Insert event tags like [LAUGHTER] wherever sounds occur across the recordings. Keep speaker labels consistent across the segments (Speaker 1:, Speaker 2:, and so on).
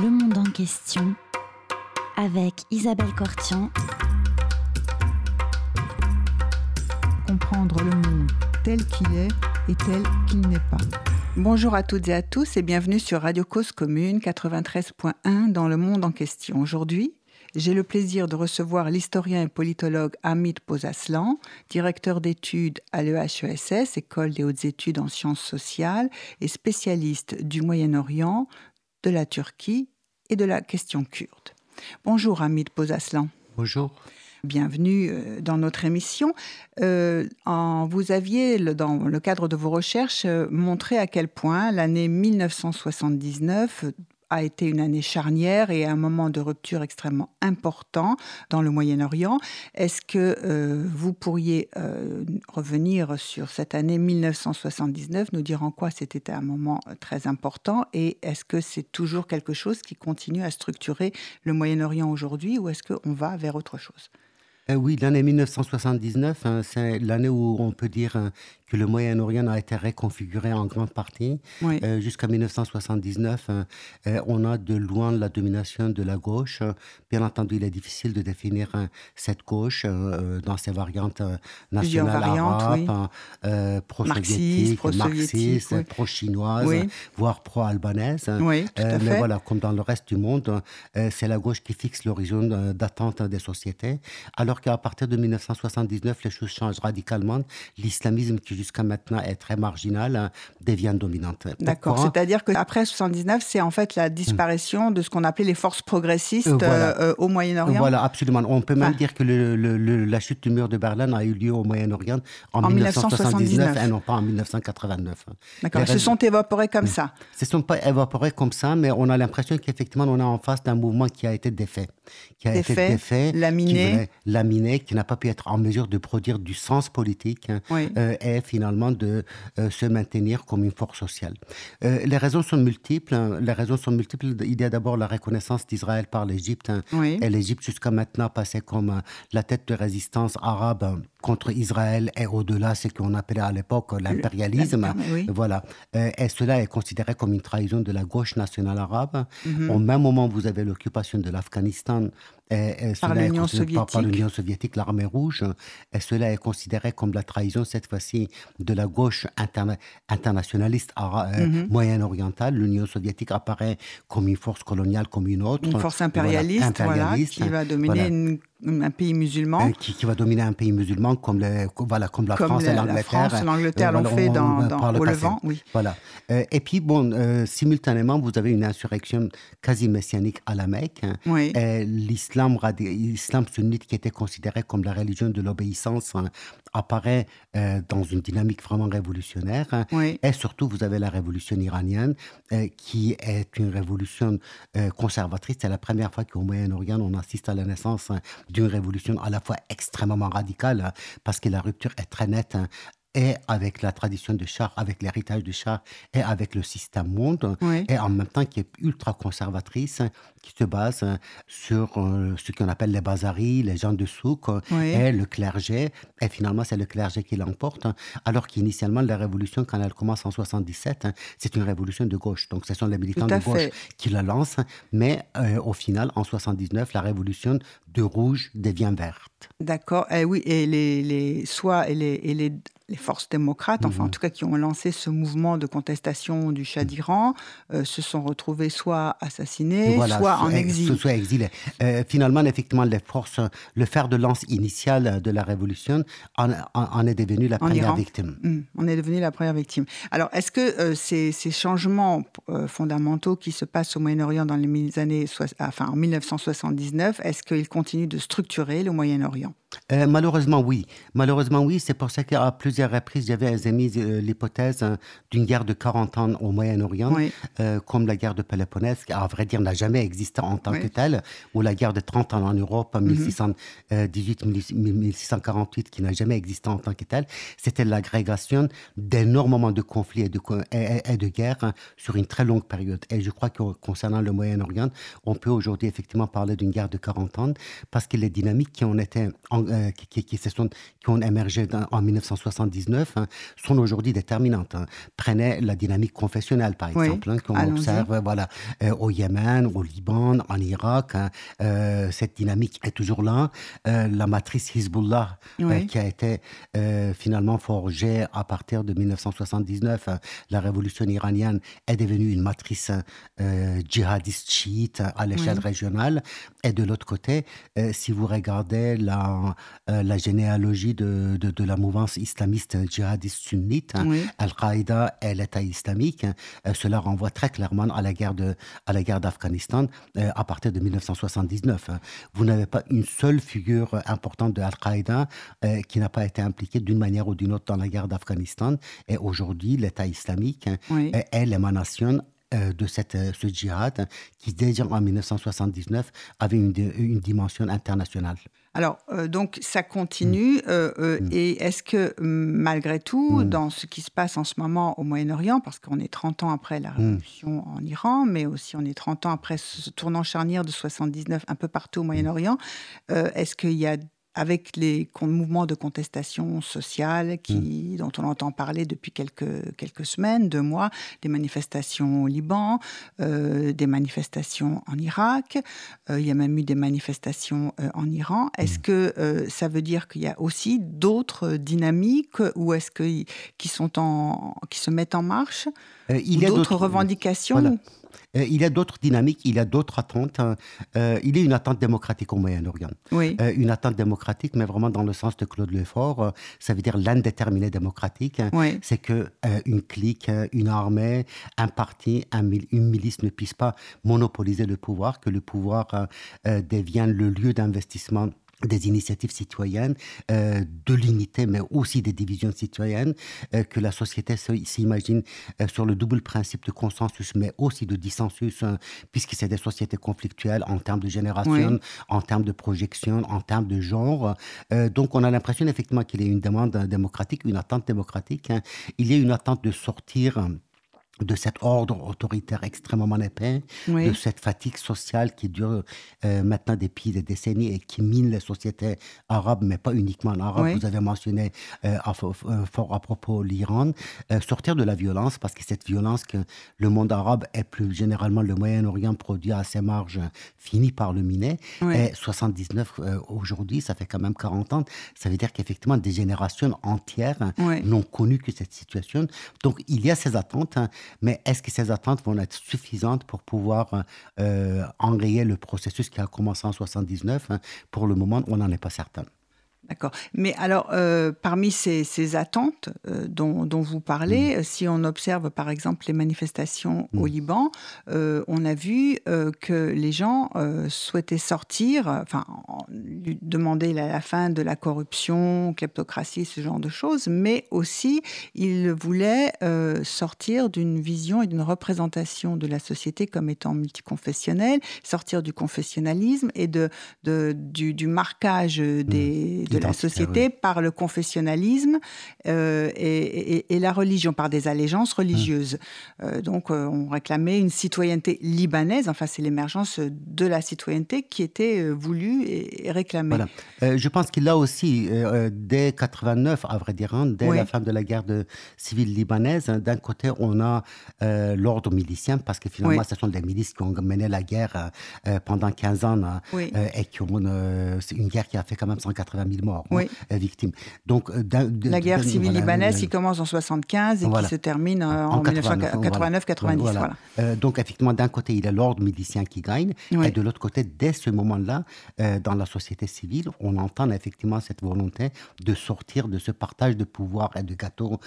Speaker 1: Le monde en question avec Isabelle Cortian.
Speaker 2: Comprendre le monde tel qu'il est et tel qu'il n'est pas.
Speaker 3: Bonjour à toutes et à tous et bienvenue sur Radio Cause Commune 93.1 dans le monde en question. Aujourd'hui, j'ai le plaisir de recevoir l'historien et politologue Hamid Pozaslan, directeur d'études à l'EHESS, École des hautes études en sciences sociales, et spécialiste du Moyen-Orient, de la Turquie et de la question kurde. Bonjour Hamid Pozaslan.
Speaker 4: Bonjour.
Speaker 3: Bienvenue euh, dans notre émission. Euh, en, vous aviez, dans le cadre de vos recherches, euh, montré à quel point l'année 1979 a été une année charnière et un moment de rupture extrêmement important dans le Moyen-Orient. Est-ce que euh, vous pourriez euh, revenir sur cette année 1979, nous dire en quoi c'était un moment très important et est-ce que c'est toujours quelque chose qui continue à structurer le Moyen-Orient aujourd'hui ou est-ce qu'on va vers autre chose?
Speaker 4: Euh, oui, l'année 1979, hein, c'est l'année où on peut dire hein, que le Moyen-Orient a été réconfiguré en grande partie. Euh, jusqu'à 1979, hein, euh, on a de loin la domination de la gauche. Bien entendu, il est difficile de définir cette gauche dans ses variantes nationales arabes, pro-soviétiques, marxistes, pro-chinoises, voire pro-albanaises. mais voilà, comme dans le reste du monde, c'est la gauche qui fixe l'horizon d'attente des sociétés. Alors alors qu'à partir de 1979, les choses changent radicalement. L'islamisme, qui jusqu'à maintenant est très marginal, hein, devient dominante.
Speaker 3: D'accord. C'est-à-dire qu'après 79, c'est en fait la disparition de ce qu'on appelait les forces progressistes euh, euh, au Moyen-Orient.
Speaker 4: Voilà, absolument. On peut même dire que la chute du mur de Berlin a eu lieu au Moyen-Orient en, 1979 et non pas en 1989.
Speaker 3: D'accord. Ils se sont évaporés comme ça.
Speaker 4: Ils se sont pas évaporés comme ça, mais on a l'impression qu'effectivement, on est en face d'un mouvement qui a été défait.
Speaker 3: Qui a été défait, laminé
Speaker 4: qui n'a pas pu être en mesure de produire du sens politique, hein, euh, et finalement de euh, se maintenir comme une force sociale. Euh, les raisons sont multiples. Hein. les raisons sont multiples. Il y a d'abord la reconnaissance d'Israël par l'Égypte. Hein. Et l'Égypte, jusqu'à maintenant, passait comme la tête de résistance arabe contre Israël et au-delà ce qu'on appelait à l'époque l'impérialisme. Voilà. et cela est considéré comme une trahison de la gauche nationale arabe. Mm-hmm. Au même moment, vous avez l'occupation de l'Afghanistan
Speaker 3: par l'Union soviétique.
Speaker 4: soviétique, l'armée rouge, et cela est considéré comme la trahison, cette fois-ci, de la gauche internationaliste euh, mhm. moyen-orientale. L'Union soviétique apparaît comme une force coloniale comme une autre.
Speaker 3: Une force impérialiste, impérialiste qui va dominer une un pays musulman.
Speaker 4: Euh, qui, va dominer un pays musulman comme, les, voilà, comme la France et l'Angleterre.
Speaker 3: La France et l'Angleterre l'ont fait dans, dans au Levant, oui.
Speaker 4: Voilà. Euh, et puis, bon, euh, simultanément, vous avez une insurrection quasi messianique à la Mecque. Hein.
Speaker 3: Oui.
Speaker 4: L'islam sunnite, qui était considéré comme la religion de l'obéissance, hein, apparaît dans une dynamique vraiment révolutionnaire. Hein.
Speaker 3: Oui.
Speaker 4: Et surtout, vous avez la révolution iranienne, qui est une révolution conservatrice. C'est la première fois qu'au Moyen-Orient, on assiste à la naissance d'une révolution à la fois extrêmement radicale, hein, parce que la rupture est très nette hein, et avec la tradition de char, avec l'héritage de char et avec le système monde, et en même temps qui est ultra conservatrice, qui se base sur euh, ce qu'on appelle les bazaris, les gens de souk et le clergé. Et finalement, c'est le clergé qui l'emporte. Alors qu'initialement, la révolution, quand elle commence en 77, c'est une révolution de gauche. Donc, ce sont les militants de gauche qui la lancent. Mais euh, au final, en 79, la révolution de rouge devient verte.
Speaker 3: D'accord. Et eh oui, et les, les, soit et les, et les les forces démocrates, enfin en mhm. tout cas qui ont lancé ce mouvement de contestation du Shah d'Iran, euh, se sont retrouvés soit assassinés, soit en exil.
Speaker 4: Soit exilés. Euh, finalement, effectivement, les forces, le fer de lance initial de la révolution en, est devenu la première victime.
Speaker 3: Hmm, on est devenu la première victime. Alors, est-ce que euh, ces, ces, changements fondamentaux qui se passent au Moyen-Orient dans les années, enfin en 1979, est-ce qu'ils continuent de structurer le Moyen-Orient?
Speaker 4: Malheureusement, oui. Malheureusement, oui. C'est pour ça qu'à plusieurs reprises, j'avais émis euh, l'hypothèse hein, d'une guerre de 40 ans au Moyen-Orient, euh, comme la guerre de Péloponnèse, qui, à vrai dire, n'a jamais existé en tant que telle, ou la guerre de 30 ans en Europe, en 1618-1648, euh, qui n'a jamais existé en tant que telle. C'était l'agrégation d'énormément de conflits et de, et, de guerres hein, sur une très longue période. Et je crois que concernant le Moyen-Orient, on peut aujourd'hui effectivement parler d'une guerre de 40 ans, parce que les dynamiques qui ont été en qui, qui, sont, qui, ont émergé en 1979 hein, sont aujourd'hui déterminantes. Hein. Prenez la dynamique confessionnelle, par exemple, hein, qu'on observe voilà, au Yémen, au Liban, en Irak. cette dynamique est toujours là. la matrice Hezbollah, qui a été finalement forgée à partir de 1979, la révolution iranienne est devenue une matrice djihadiste chiite à l'échelle régionale. Et de l'autre côté, si vous regardez la, euh, la généalogie de, de, la mouvance islamiste djihadiste sunnite, Al-Qaïda et l'État islamique, euh, cela renvoie très clairement à la guerre de, à la guerre d'Afghanistan euh, à partir de 1979. Vous n'avez pas une seule figure importante de Al-Qaïda qui n'a pas été impliquée d'une manière ou d'une autre dans la guerre d'Afghanistan. Et aujourd'hui, l'État islamique est l'émanation de cette, euh, ce djihad qui, déjà en 1979, avait une, une dimension internationale.
Speaker 3: Alors, euh, donc, ça continue. Mm. Mm. Et est-ce que, malgré tout, mm. dans ce qui se passe en ce moment au Moyen-Orient, parce qu'on est 30 ans après la révolution en Iran, mais aussi on est 30 ans après ce tournant charnière de 79 un peu partout au Moyen-Orient, est-ce qu'il y a avec les mouvements de contestation sociale qui, mmh. dont on entend parler depuis quelques, quelques semaines, deux mois, des manifestations au Liban, euh, des manifestations en Irak, euh, il y a même eu des manifestations euh, en Iran. Est-ce mmh. que ça veut dire qu'il y a aussi d'autres dynamiques ou est-ce que, qui, sont en, qui se mettent en marche Il y a d'autres revendications
Speaker 4: euh, il y a d'autres dynamiques, il y a d'autres attentes. Hein. Euh, il y a une attente démocratique au Moyen-Orient.
Speaker 3: Oui.
Speaker 4: Euh, une attente démocratique, mais vraiment dans le sens de Claude Lefort. ça veut dire l'indéterminé démocratique. Hein. C'est que une clique, une armée, un parti, une milice ne puisse pas monopoliser le pouvoir, que le pouvoir devienne le lieu d'investissement des initiatives citoyennes, euh, de l'unité, mais aussi des divisions citoyennes, euh, que la société s'imagine euh, sur le double principe de consensus, mais aussi de dissensus, hein, puisque c'est des sociétés conflictuelles en termes de génération, en termes de projection, en termes de genre. donc on a l'impression effectivement qu'il y a une demande démocratique, une attente démocratique. Hein. Il y a une attente de sortir de cet ordre autoritaire extrêmement épais, de cette fatigue sociale qui dure euh, maintenant depuis des décennies et qui mine les sociétés arabes, mais pas uniquement arabes. Vous avez mentionné euh, euh, fort à propos l'Iran. sortir de la violence, parce que cette violence que le monde arabe et plus généralement le Moyen-Orient produit à ses marges finit par le miner. Et 79 aujourd'hui, ça fait quand même 40 ans. Ça veut dire qu'effectivement, des générations entières n'ont connu que cette situation. Donc, il y a ces attentes. Hein, mais est-ce que ces attentes vont être suffisantes pour pouvoir euh, enrayer le processus qui a commencé en 79 hein? Pour le moment, on n'en est pas certain.
Speaker 3: D'accord. Mais alors, euh, parmi ces, attentes euh, dont, vous parlez, mm. si on observe par exemple les manifestations au mm. Liban, euh, on a vu que les gens souhaitaient sortir, enfin, demander la, fin de la corruption, kleptocratie, ce genre de choses, mais aussi ils voulaient sortir d'une vision et d'une représentation de la société comme étant multiconfessionnelle, sortir du confessionnalisme et de, du, du marquage des, mm de la société par le confessionnalisme euh, et, la religion, par des allégeances religieuses. Euh, donc, euh, on réclamait une citoyenneté libanaise. Enfin, c'est l'émergence de la citoyenneté qui était voulue et, réclamée.
Speaker 4: Voilà. je pense qu'il a aussi, dès 89, à vrai dire, hein, dès la fin de la guerre de, civile libanaise, hein, d'un côté, on a l'ordre milicien, parce que finalement, ce sont des milices qui ont mené la guerre pendant 15 ans hein, et qui ont. c'est une guerre qui a fait quand même 180 000 morts, hein, euh, victimes.
Speaker 3: Donc, euh, la guerre civile libanaise qui commence en 75 et qui se termine euh, en, 1989-90. Voilà.
Speaker 4: donc, effectivement, d'un côté, il y a l'ordre milicien qui gagne, et de l'autre côté, dès ce moment-là, dans la société civile, on entend effectivement cette volonté de sortir de ce partage de pouvoir et de gâteau,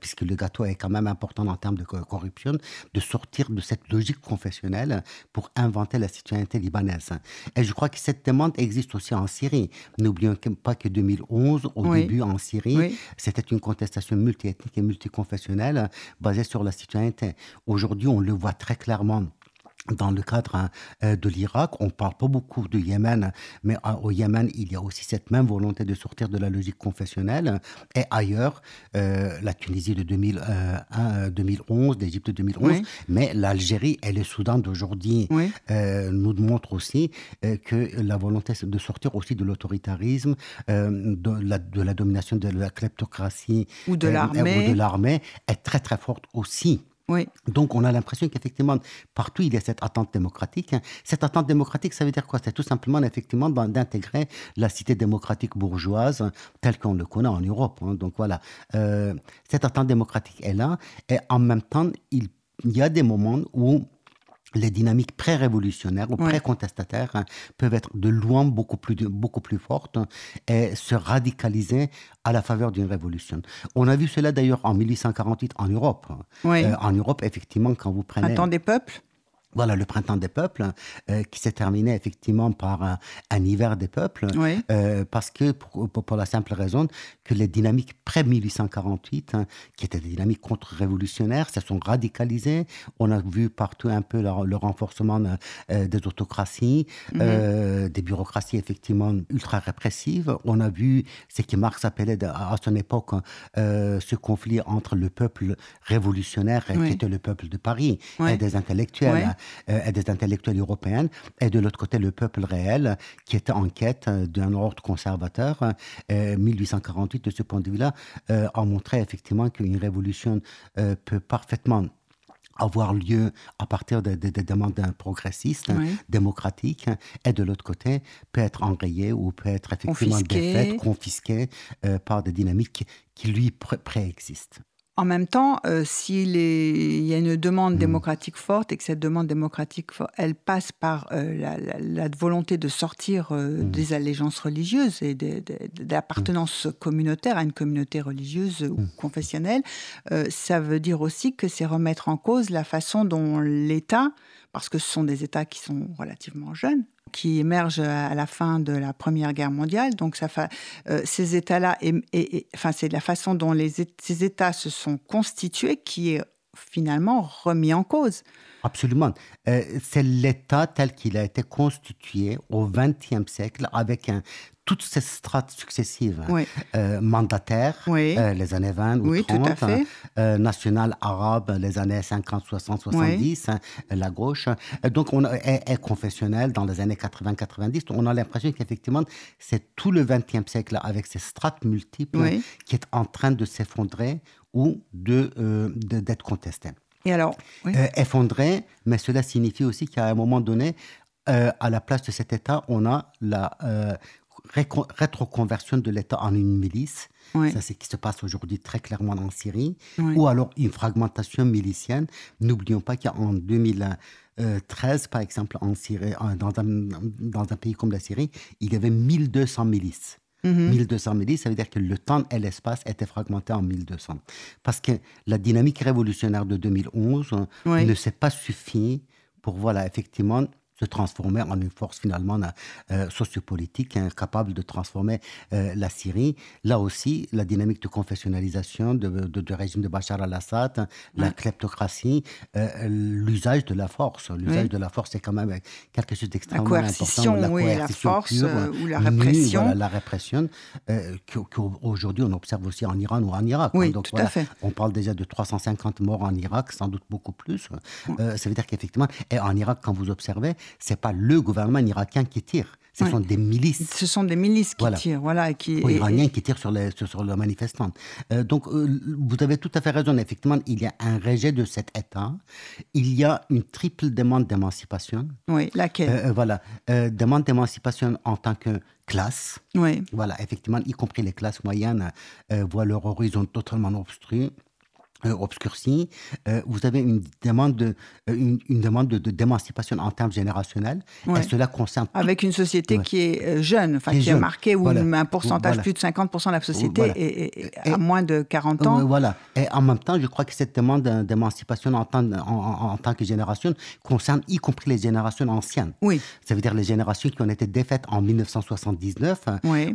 Speaker 4: puisque le gâteau est quand même important en termes de corruption, de sortir de cette logique confessionnelle pour inventer la citoyenneté libanaise. Et je crois que cette demande existe aussi en Syrie. N'oublions pas que 2011, au début en Syrie, c'était une contestation multiethnique et multiconfessionnelle basée sur la citoyenneté. Aujourd'hui, on le voit très clairement dans le cadre hein, euh, de l'Irak. On parle pas beaucoup du Yémen, mais euh, au Yémen, il y a aussi cette même volonté de sortir de la logique confessionnelle. Et ailleurs, euh, la Tunisie de 2001, 2011, l'Égypte de 2011, mais l'Algérie et le Soudan d'aujourd'hui nous montrent aussi que la volonté de sortir aussi de l'autoritarisme, de la, de, la, domination de la kleptocratie
Speaker 3: ou de l'armée
Speaker 4: est très très forte aussi. Donc, on a l'impression qu'effectivement, partout, il y a cette attente démocratique. Hein. Cette attente démocratique, ça veut dire quoi? C'est tout simplement, effectivement, d'intégrer la cité démocratique bourgeoise telle qu'on le connaît en Europe. Hein. Donc, voilà. Euh, cette attente démocratique est là. Et en même temps, il y a des moments où les dynamiques pré-révolutionnaires ou pré-contestataires hein, peuvent être de loin beaucoup plus, beaucoup plus fortes et se radicaliser à la faveur d'une révolution. On a vu cela d'ailleurs en 1848 en Europe. Euh, en Europe, effectivement, quand vous prenez...
Speaker 3: Un temps des peuples?
Speaker 4: Voilà, le printemps des peuples, euh, qui s'est terminé effectivement par un, hiver des peuples, euh, parce que pour, pour, la simple raison que les dynamiques près-1848, hein, qui étaient des dynamiques contre-révolutionnaires, se sont radicalisées. On a vu partout un peu le, renforcement euh, des autocraties, mhm. des bureaucraties effectivement ultra répressives. On a vu ce que Marx appelait à son époque ce conflit entre le peuple révolutionnaire, qui était le peuple de Paris, et des intellectuels. Euh, et des intellectuels européens, et de l'autre côté le peuple réel qui était en quête euh, d'un ordre conservateur. 1848, euh, de ce point de vue-là, a montré effectivement qu'une révolution peut parfaitement avoir lieu à partir des demandes progressistes, démocratiques, et de l'autre côté, peut être enrayée ou peut être effectivement défaite, confisquée par des dynamiques qui, lui préexistent.
Speaker 3: En même temps, euh, s'il y a une demande mmh. démocratique forte et que cette demande démocratique, elle passe par euh, la, volonté de sortir euh, mmh. des allégeances religieuses et de, l'appartenance communautaire à une communauté religieuse ou confessionnelle, ça veut dire aussi que c'est remettre en cause la façon dont l'État, parce que ce sont des États qui sont relativement jeunes, qui émerge à la fin de la Première Guerre mondiale. Donc, euh, ces États-là, et, enfin, c'est la façon dont ces États se sont constitués qui est finalement remis en cause.
Speaker 4: Absolument. Euh, c'est l'État tel qu'il a été constitué au XXe siècle avec un toutes ces strates successives, euh, mandataires, euh, les années 20 ou 30, euh, national arabe, les années 50, 60, 70, la gauche. donc, on est, est, confessionnel dans les années 80, 90. On a l'impression qu'effectivement, c'est tout le XXe siècle avec ces strates multiples qui est en train de s'effondrer ou d'être de, contesté.
Speaker 3: Et alors
Speaker 4: Effondrer, mais cela signifie aussi qu'à un moment donné, à la place de cet État, on a la rétroconversion de l'État en une milice. Ça, c'est ce qui se passe aujourd'hui très clairement en Syrie. Ou alors une fragmentation milicienne. N'oublions pas qu'en 2013, par exemple, en Syrie, dans un, dans un pays comme la Syrie, il y avait 1200 milices. 1200 mhm. milices, ça veut dire que le temps et l'espace étaient fragmentés en 1200. Parce que la dynamique révolutionnaire de 2011 ne s'est pas suffi pour, voilà, effectivement, se transformer en une force finalement euh, sociopolitique capable de transformer euh, la Syrie. Là aussi, la dynamique de confessionnalisation de, de, régime de Bachar al-Assad, la kleptocratie, euh, l'usage de la force. L'usage de la force, c'est quand même quelque chose d'extrêmement important.
Speaker 3: La oui, la force ou la répression.
Speaker 4: la répression qu'aujourd'hui on observe aussi en Iran ou en Irak.
Speaker 3: Oui, Donc, tout à fait.
Speaker 4: On parle déjà de 350 morts en Irak, sans doute beaucoup plus. ça veut dire qu'effectivement, et en Irak, quand vous observez, c'est pas le gouvernement irakien qui tire. Ce sont des milices.
Speaker 3: Ce sont des milices qui tirent, voilà, qui.
Speaker 4: iraniens qui tirent sur les sur, les manifestants. Euh, donc, euh, vous avez tout à fait raison. Effectivement, il y a un rejet de cet État. Il y a une triple demande d'émancipation.
Speaker 3: Oui, laquelle
Speaker 4: euh, Voilà, demande d'émancipation en tant que classe.
Speaker 3: Oui.
Speaker 4: Voilà, effectivement, y compris les classes moyennes voient leur horizon totalement obstrué euh, obscurci, euh, vous avez une demande de euh, une, demande de, d'émancipation en termes générationnels. Et cela concerne
Speaker 3: avec une société qui est jeune enfin qui est marquée où un pourcentage plus de 50% de la société est, à moins de 40 ans.
Speaker 4: Voilà. Et en même temps je crois que cette demande d'émancipation en, en, tant que génération concerne y compris les générations anciennes.
Speaker 3: Oui.
Speaker 4: Ça veut dire les générations qui ont été défaites en 1979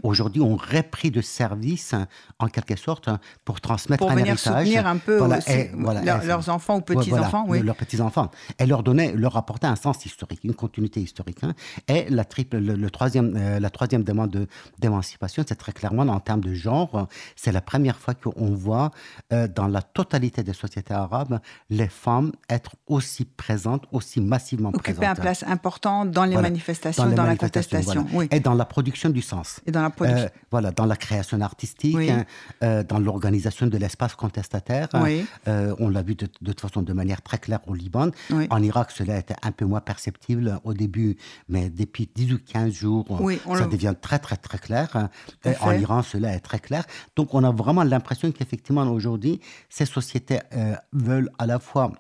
Speaker 4: aujourd'hui ont repris de service en quelque sorte pour transmettre
Speaker 3: pour
Speaker 4: un
Speaker 3: venir
Speaker 4: héritage.
Speaker 3: soutenir un peu eux
Speaker 4: Voilà,
Speaker 3: aussi,
Speaker 4: et voilà,
Speaker 3: leur-
Speaker 4: et-
Speaker 3: leurs enfants ou
Speaker 4: voilà,
Speaker 3: petits-enfants, oui.
Speaker 4: leurs petits-enfants. Elle leur donnait, leur apportait un sens historique, une continuité historique. hein. Et la, triple, le, le troisième, euh, la troisième demande de- d'émancipation, c'est très clairement en termes de genre. C'est la première fois qu'on voit euh, dans la totalité des sociétés arabes les femmes être aussi présentes, aussi massivement
Speaker 3: Occuper
Speaker 4: présentes.
Speaker 3: un place important dans les
Speaker 4: Voilà,
Speaker 3: manifestations,
Speaker 4: les
Speaker 3: dans, la contestation. Oui.
Speaker 4: Et dans la production du sens.
Speaker 3: Et dans la production.
Speaker 4: Euh, voilà, dans la création artistique,
Speaker 3: Oui.
Speaker 4: hein, dans l'organisation de l'espace contestataire.
Speaker 3: Oui.
Speaker 4: Euh, on l'a vu de, de toute façon de manière très claire au Liban.
Speaker 3: Oui.
Speaker 4: En Irak, cela était un peu moins perceptible au début, mais depuis 10 ou 15 jours,
Speaker 3: Oui,
Speaker 4: ça devient très, très, très clair. Et en. Iran, cela est très clair. Donc, on a vraiment l'impression qu'effectivement, aujourd'hui, ces sociétés euh, veulent à la fois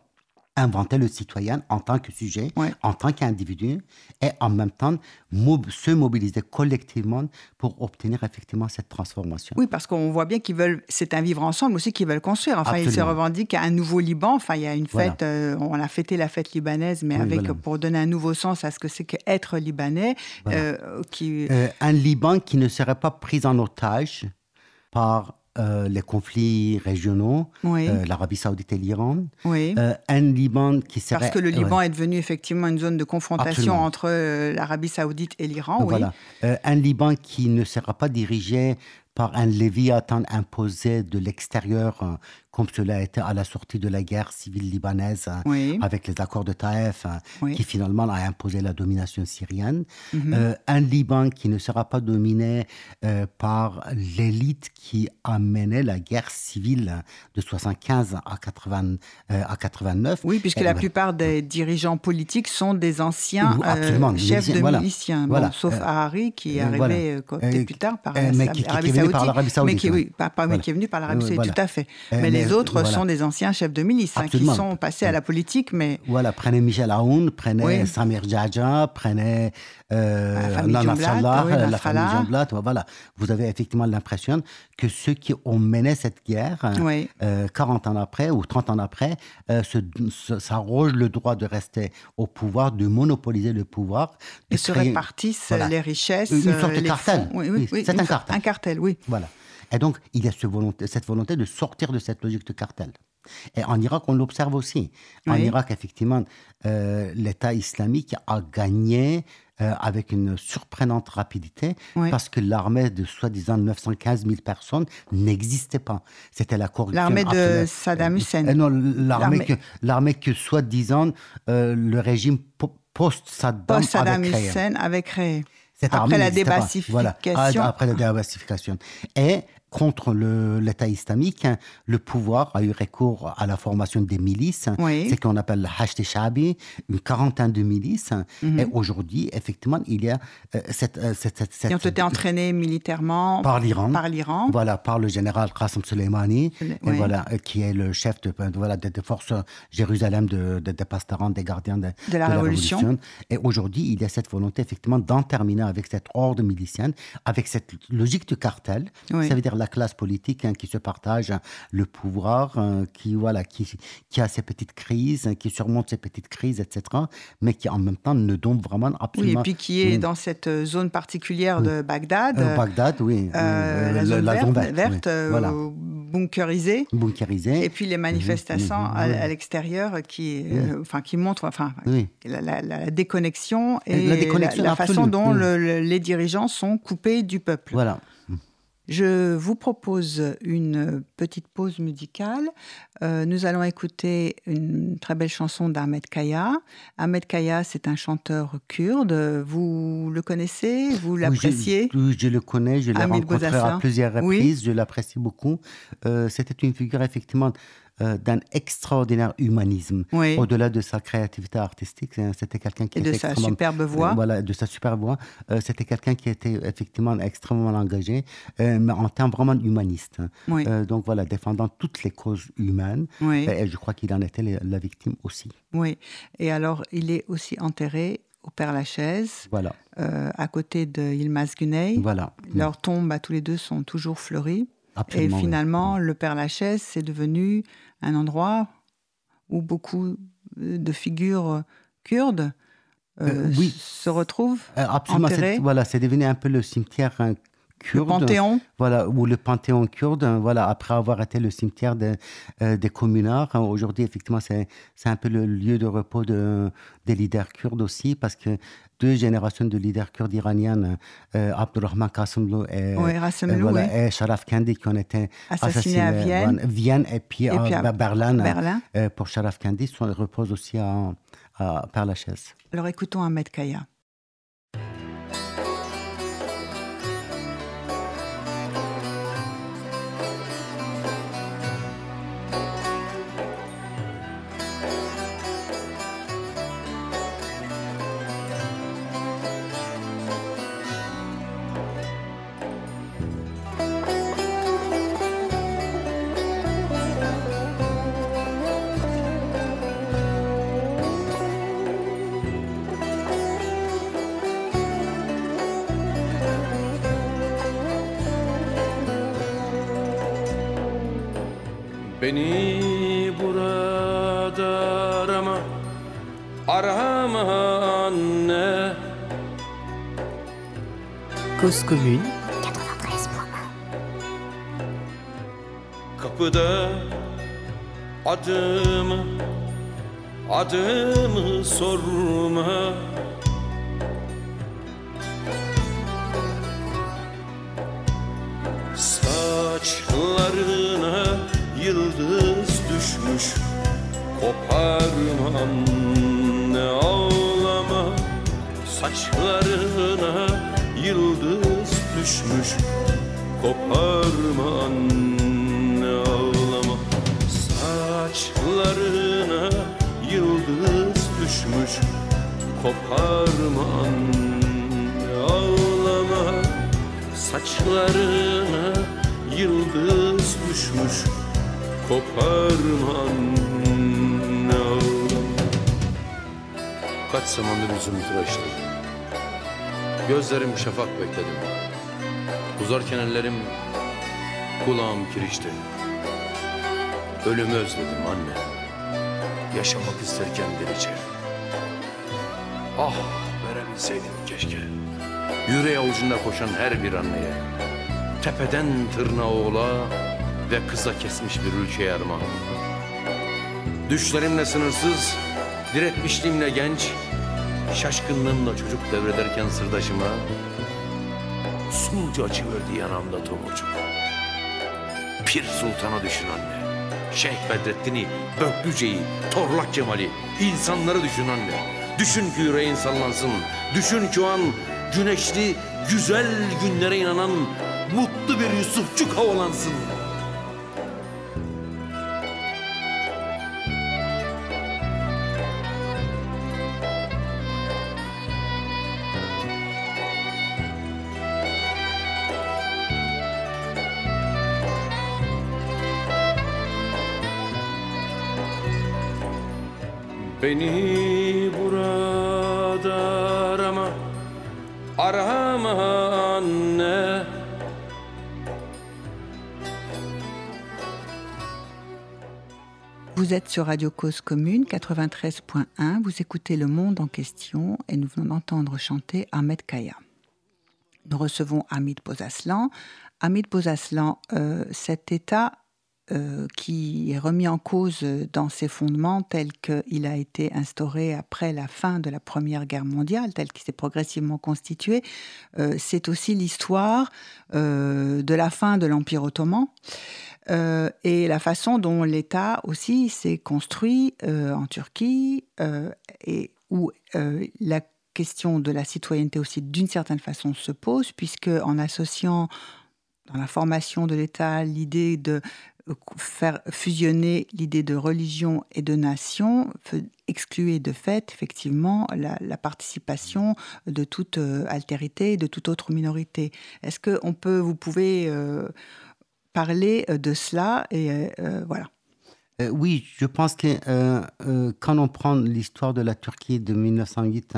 Speaker 4: inventer le citoyen en tant que sujet,
Speaker 3: Ouais.
Speaker 4: en tant qu'individu, et en même temps mob- se mobiliser collectivement pour obtenir effectivement cette transformation.
Speaker 3: Oui, parce qu'on voit bien qu'ils veulent, c'est un vivre ensemble aussi qu'ils veulent construire. Enfin, ils se revendiquent à un nouveau Liban. Enfin, il y a une
Speaker 4: Voilà.
Speaker 3: fête, euh, on a fêté la fête libanaise, mais
Speaker 4: Oui,
Speaker 3: avec
Speaker 4: voilà.
Speaker 3: pour donner un nouveau sens à ce que c'est qu'être libanais,
Speaker 4: Voilà.
Speaker 3: euh, qui
Speaker 4: Euh, un Liban qui ne serait pas pris en otage par euh, les conflits régionaux,
Speaker 3: Oui.
Speaker 4: euh, l'Arabie saoudite et l'Iran.
Speaker 3: oui.
Speaker 4: Euh, un Liban qui serait...
Speaker 3: Parce que le
Speaker 4: ouais.
Speaker 3: Liban est devenu effectivement une zone de confrontation
Speaker 4: Absolument.
Speaker 3: entre l'Arabie saoudite et l'Iran. oui.
Speaker 4: Voilà. Un Liban qui ne sera pas dirigé par un léviathan imposé de l'extérieur, comme cela a été à la sortie de la guerre civile libanaise, euh,
Speaker 3: Oui.
Speaker 4: avec les accords de Taïf, euh,
Speaker 3: Oui.
Speaker 4: qui finalement a imposé la domination syrienne.
Speaker 3: Mhm.
Speaker 4: Euh, un Liban qui ne sera pas dominé euh, par l'élite qui a mené la guerre civile de 75 à, 80, euh, à 89.
Speaker 3: Oui, puisque
Speaker 4: Et
Speaker 3: la plupart des dirigeants politiques sont des anciens euh, chefs de
Speaker 4: miliciens, voilà.
Speaker 3: miliciens, Bon, sauf
Speaker 4: Euh,
Speaker 3: Harari qui est
Speaker 4: euh,
Speaker 3: arrivé
Speaker 4: voilà.
Speaker 3: euh,
Speaker 4: Euh,
Speaker 3: plus tard par
Speaker 4: euh,
Speaker 3: l'Arabie saoudite.
Speaker 4: l'Arabie
Speaker 3: Mais qui, oui,
Speaker 4: Voilà.
Speaker 3: est venu par l'Arabie
Speaker 4: Euh,
Speaker 3: saoudite, tout à fait.
Speaker 4: Euh,
Speaker 3: mais, les
Speaker 4: mais,
Speaker 3: autres
Speaker 4: voilà.
Speaker 3: sont des anciens chefs de milice hein, qui sont passés à la politique, mais
Speaker 4: Voilà, prenez Michel Aoun, prenez
Speaker 3: Oui.
Speaker 4: Samir Djadja, prenez euh,
Speaker 3: La famille
Speaker 4: Nana
Speaker 3: Jumblat,
Speaker 4: Salah,
Speaker 3: oui,
Speaker 4: la famille Jumblat. Voilà, vous avez effectivement l'impression que ceux qui ont mené cette guerre,
Speaker 3: Oui.
Speaker 4: euh, 40 ans après ou 30 ans après, euh, s'arrogent le droit de rester au pouvoir, de monopoliser le pouvoir. de
Speaker 3: ils se répartissent
Speaker 4: voilà.
Speaker 3: les richesses,
Speaker 4: Une sorte
Speaker 3: euh,
Speaker 4: de
Speaker 3: les
Speaker 4: cartel. c'est un cartel.
Speaker 3: Un cartel, oui.
Speaker 4: Voilà. Et donc, il y a ce volonté- cette volonté de sortir de cette logique de cartel. Et en Irak, on l'observe aussi. En
Speaker 3: Oui.
Speaker 4: Irak, effectivement, euh, l'État islamique a gagné euh, avec une surprenante rapidité
Speaker 3: Oui.
Speaker 4: parce que l'armée de soi-disant 915 000 personnes n'existait pas. C'était la corruption.
Speaker 3: L'armée de. Saddam Hussein.
Speaker 4: Euh, non, l'armée que, l'armée que soi-disant, le régime po- post-Saddam avait créé.
Speaker 3: Hussein avait créé.
Speaker 4: Cette
Speaker 3: Après la débassification.
Speaker 4: Voilà, Ah, après la débassification. Et contre l'État islamique, hein, le pouvoir a eu recours à la formation des milices,
Speaker 3: Oui.
Speaker 4: ce qu'on appelle le Hashd Shabi, une quarantaine de milices.
Speaker 3: Mhm.
Speaker 4: Et aujourd'hui, effectivement, il y a euh, cette, euh, cette, cette- cette-
Speaker 3: été entraînés militairement
Speaker 4: par l'Iran.
Speaker 3: par l'Iran.
Speaker 4: Voilà, par le général Qasem Soleimani, et voilà, euh, qui est le chef de, de- voilà, des forces Jérusalem, de, de, des Pastarans, des gardiens de,
Speaker 3: De la Révolution.
Speaker 4: Et aujourd'hui, il y a cette volonté, effectivement, d'en terminer avec cette horde milicienne, avec cette logique du cartel.
Speaker 3: Oui.
Speaker 4: Ça veut dire la classe politique hein, qui se partage hein, le pouvoir, hein, qui, voilà, qui, qui a ses petites crises, qui surmonte ses petites crises, etc., mais qui en même temps ne donne vraiment
Speaker 3: Oui, et
Speaker 4: absolument.
Speaker 3: puis qui est dans cette euh, zone particulière de Bagdad,
Speaker 4: Euh, Bagdad, oui.
Speaker 3: euh, la zone verte,
Speaker 4: verte, oui.
Speaker 3: verte, euh,
Speaker 4: Voilà.
Speaker 3: bunkerisée.
Speaker 4: Bunkerisé.
Speaker 3: Et puis les manifestations
Speaker 4: mhm,
Speaker 3: à, l'extérieur qui, enfin, qui montrent enfin,
Speaker 4: Oui.
Speaker 3: la, la- la déconnexion et
Speaker 4: La déconnexion
Speaker 3: la, façon dont
Speaker 4: oui.
Speaker 3: le- le- les dirigeants sont coupés du peuple.
Speaker 4: Voilà.
Speaker 3: Je vous propose une petite pause musicale. Euh, nous allons écouter une très belle chanson d'Ahmed Kaya. Ahmed Kaya, c'est un chanteur kurde. Vous le connaissez? Vous l'appréciez?
Speaker 4: je, oui, je le connais, je l'ai rencontré à plusieurs
Speaker 3: Oui.
Speaker 4: reprises, je l'apprécie beaucoup. Euh, C'était une figure effectivement euh, d'un extraordinaire humanisme.
Speaker 3: Oui.
Speaker 4: Au-delà de sa créativité artistique, c'était quelqu'un qui
Speaker 3: Et de
Speaker 4: était
Speaker 3: sa
Speaker 4: extrêmement-
Speaker 3: superbe voix.
Speaker 4: Euh, voilà, de sa superbe voix. Euh, c'était quelqu'un qui était effectivement extrêmement engagé, euh, mais en termes vraiment humanistes.
Speaker 3: Oui.
Speaker 4: Donc voilà, défendant toutes les causes humaines.
Speaker 3: Oui.
Speaker 4: Et, je crois qu'il en était la- la victime aussi.
Speaker 3: Oui. Et alors, il est aussi enterré au Père Lachaise,
Speaker 4: Voilà,
Speaker 3: euh, à côté de Yilmaz Güney.
Speaker 4: voilà.
Speaker 3: Leurs tombes, à tous les deux, sont toujours fleuries. Et
Speaker 4: oui.
Speaker 3: finalement, le Père Lachaise, c'est devenu un endroit où beaucoup de figures kurdes euh,
Speaker 4: Euh, oui.
Speaker 3: se retrouvent.
Speaker 4: Euh, absolument,
Speaker 3: enterré.
Speaker 4: c'est, voilà, c'est devenu un peu le cimetière hein, kurde.
Speaker 3: Le Panthéon
Speaker 4: Voilà, ou le Panthéon kurde, voilà, après avoir été le cimetière des communards. Aujourd'hui, effectivement, c'est un peu le lieu de repos de, des leaders kurdes aussi, parce que deux générations de leaders kurdes iraniens, euh, Abdurrahman Qassemlou et,
Speaker 3: et,
Speaker 4: Sharaf Kandi, qui ont été
Speaker 3: assassinés, à Vienne.
Speaker 4: Vienne et puis, à, Berlin,
Speaker 3: Berlin.
Speaker 4: Euh, pour Sharaf Kandi, sont, reposent aussi à, à Père Lachaise.
Speaker 3: Alors écoutons Ahmed Kaya.
Speaker 5: Cause commune.
Speaker 6: 93.1 Kapıda adımı Adımı sorma Gözlerim şafak bekledim. Uzarken ellerim kulağım kirişti. Ölümü özledim anne. Yaşamak isterken delice. Ah verebilseydim keşke. Yüreği avucunda koşan her bir anneye. Tepeden tırnağa oğla ve kıza kesmiş bir ülkeye armağan. Düşlerimle sınırsız, diretmişliğimle genç, şaşkınlığımla çocuk devrederken sırdaşıma, usulca açıverdi yanamda tomurcuk. Pir Sultan'a düşün anne. Şeyh Bedrettin'i, Böklüce'yi, Torlak Cemal'i, insanları düşün anne. Düşün ki yüreğin sallansın. Düşün ki o an güneşli, güzel günlere inanan mutlu bir Yusufçuk havalansın.
Speaker 3: Êtes sur Radio Cause Commune 93.1, vous écoutez Le Monde en question et nous venons d'entendre chanter Ahmed Kaya. Nous recevons Hamid Bozaslan. Hamid Bozaslan, euh, cet État euh, qui est remis en cause dans ses fondements tel qu'il a été instauré après la fin de la Première Guerre mondiale, tel qu'il s'est progressivement constitué, euh, c'est aussi l'histoire de la fin de l'Empire ottoman et la façon dont l'État aussi s'est construit en Turquie et où la question de la citoyenneté aussi d'une certaine façon se pose, puisque en associant dans la formation de l'État l'idée de faire fusionner l'idée de religion et de nation excluait de fait effectivement la, participation de toute euh, altérité, de toute autre minorité. Est-ce que on peut, vous pouvez euh, parler euh, de cela et voilà.
Speaker 4: Euh, oui, je pense que euh, euh, quand on prend l'histoire de la Turquie de 1908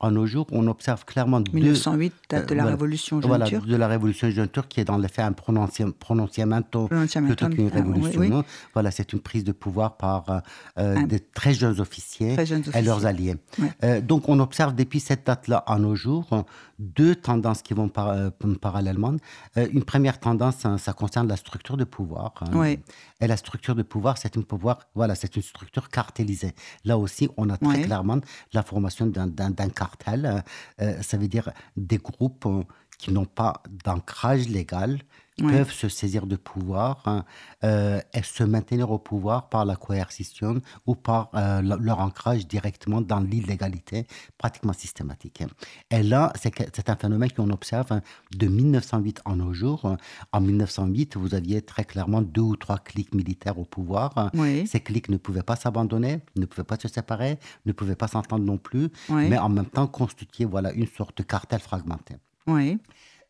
Speaker 4: à, nos jours, on observe clairement
Speaker 3: 1908 date de la révolution jeune
Speaker 4: voilà,
Speaker 3: turque.
Speaker 4: de la révolution jeune turque qui est dans le fait un prononciamento, prononciamento plutôt qu'une révolution. Voilà, c'est une prise de pouvoir par des très jeunes officiers, très jeunes officiers. et leurs alliés. donc on observe depuis cette date-là à nos jours deux tendances qui vont parallèlement. une première tendance, hein, ça concerne la structure de pouvoir. Hein. Et la structure de pouvoir, c'est une pouvoir, voilà, c'est une structure cartélisée. Là aussi, on a très clairement la formation d'un cartel. Euh, ça veut dire des groupes euh, qui n'ont pas d'ancrage légal, peuvent se saisir de pouvoir hein, euh, et se maintenir au pouvoir par la coercition ou par euh, leur ancrage directement dans l'illégalité pratiquement systématique. Et là, c'est un phénomène qu'on observe hein, de 1908 en nos jours. En 1908, vous aviez très clairement deux ou trois clics militaires au pouvoir. Ces clics ne pouvaient pas s'abandonner, ne pouvaient pas se séparer, ne pouvaient pas s'entendre non plus, mais en même temps constituer voilà, une sorte de cartel fragmenté.
Speaker 3: Oui.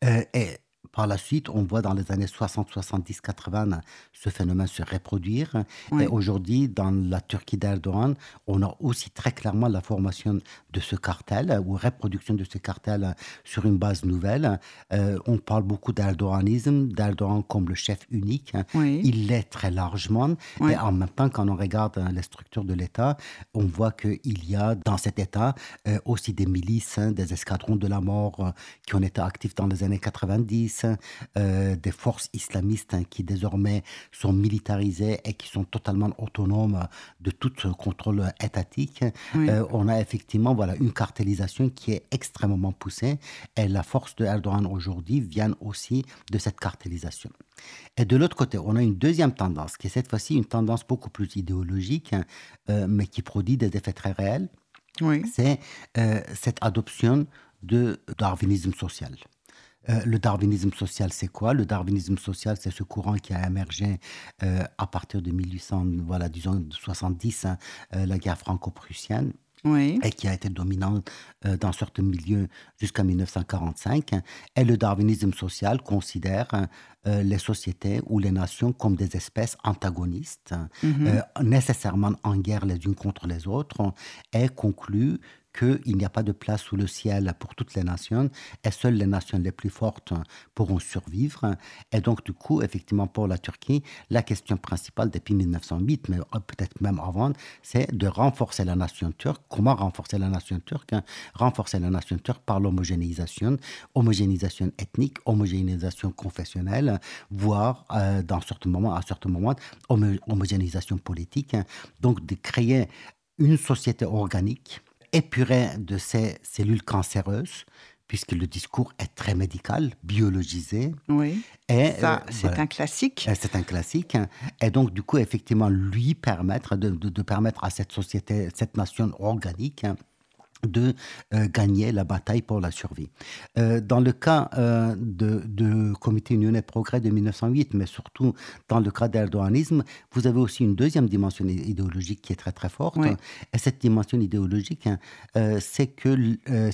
Speaker 4: Euh, et par la suite, on voit dans les années 60, 70, 80 ce phénomène se reproduire. Et aujourd'hui, dans la Turquie d'Erdogan, on a aussi très clairement la formation de ce cartel ou reproduction de ce cartel sur une base nouvelle. Euh, on parle beaucoup d'Erdoganisme, d'Erdogan comme le chef unique. Il l'est très largement. Et en même temps, quand on regarde euh, les structures de l'État, on voit qu'il y a dans cet État euh, aussi des milices, hein, des escadrons de la mort qui ont été actifs dans les années 90 euh, des forces islamistes hein, qui désormais sont militarisées et qui sont totalement autonomes de tout contrôle étatique. Euh, on a effectivement voilà, une cartélisation qui est extrêmement poussée et la force de Erdogan aujourd'hui vient aussi de cette cartélisation. Et de l'autre côté, on a une deuxième tendance, qui est cette fois-ci une tendance beaucoup plus idéologique, euh, mais qui produit des effets très réels. Oui. C'est cette adoption de darwinisme social. Euh, le darwinisme social, c'est quoi? Le darwinisme social, c'est ce courant qui a émergé euh, à partir de 1800, voilà, disons 70, hein, euh, la guerre franco-prussienne. et qui a été dominant dans certains milieux jusqu'à 1945. Et le darwinisme social considère les sociétés ou les nations comme des espèces antagonistes, mm-hmm. nécessairement en guerre les unes contre les autres, et conclut qu'il n'y a pas de place sous le ciel pour toutes les nations et seules les nations les plus fortes pourront survivre. Et donc, du coup, effectivement, pour la Turquie, la question principale depuis 1908, mais peut-être même avant, c'est de renforcer la nation turque. Comment renforcer la nation turque? Renforcer la nation turque par l'homogénéisation, homogénéisation ethnique, homogénéisation confessionnelle, voire, euh, dans certains moments, à certains moments, homogénéisation politique. Donc, de créer une société organique épuré de ces cellules cancéreuses, puisque le discours est très médical, biologisé.
Speaker 3: Oui. Et euh, c'est un classique.
Speaker 4: C'est un classique. Et donc, du coup, effectivement, lui permettre de, de permettre à cette société, cette nation organique, de euh, gagner la bataille pour la survie. Euh, dans le cas euh, de, de, Comité Union et Progrès de 1908, mais surtout dans le cas d'erdoganisme, vous avez aussi une deuxième dimension idéologique qui est très très forte. Et cette dimension idéologique, hein, c'est que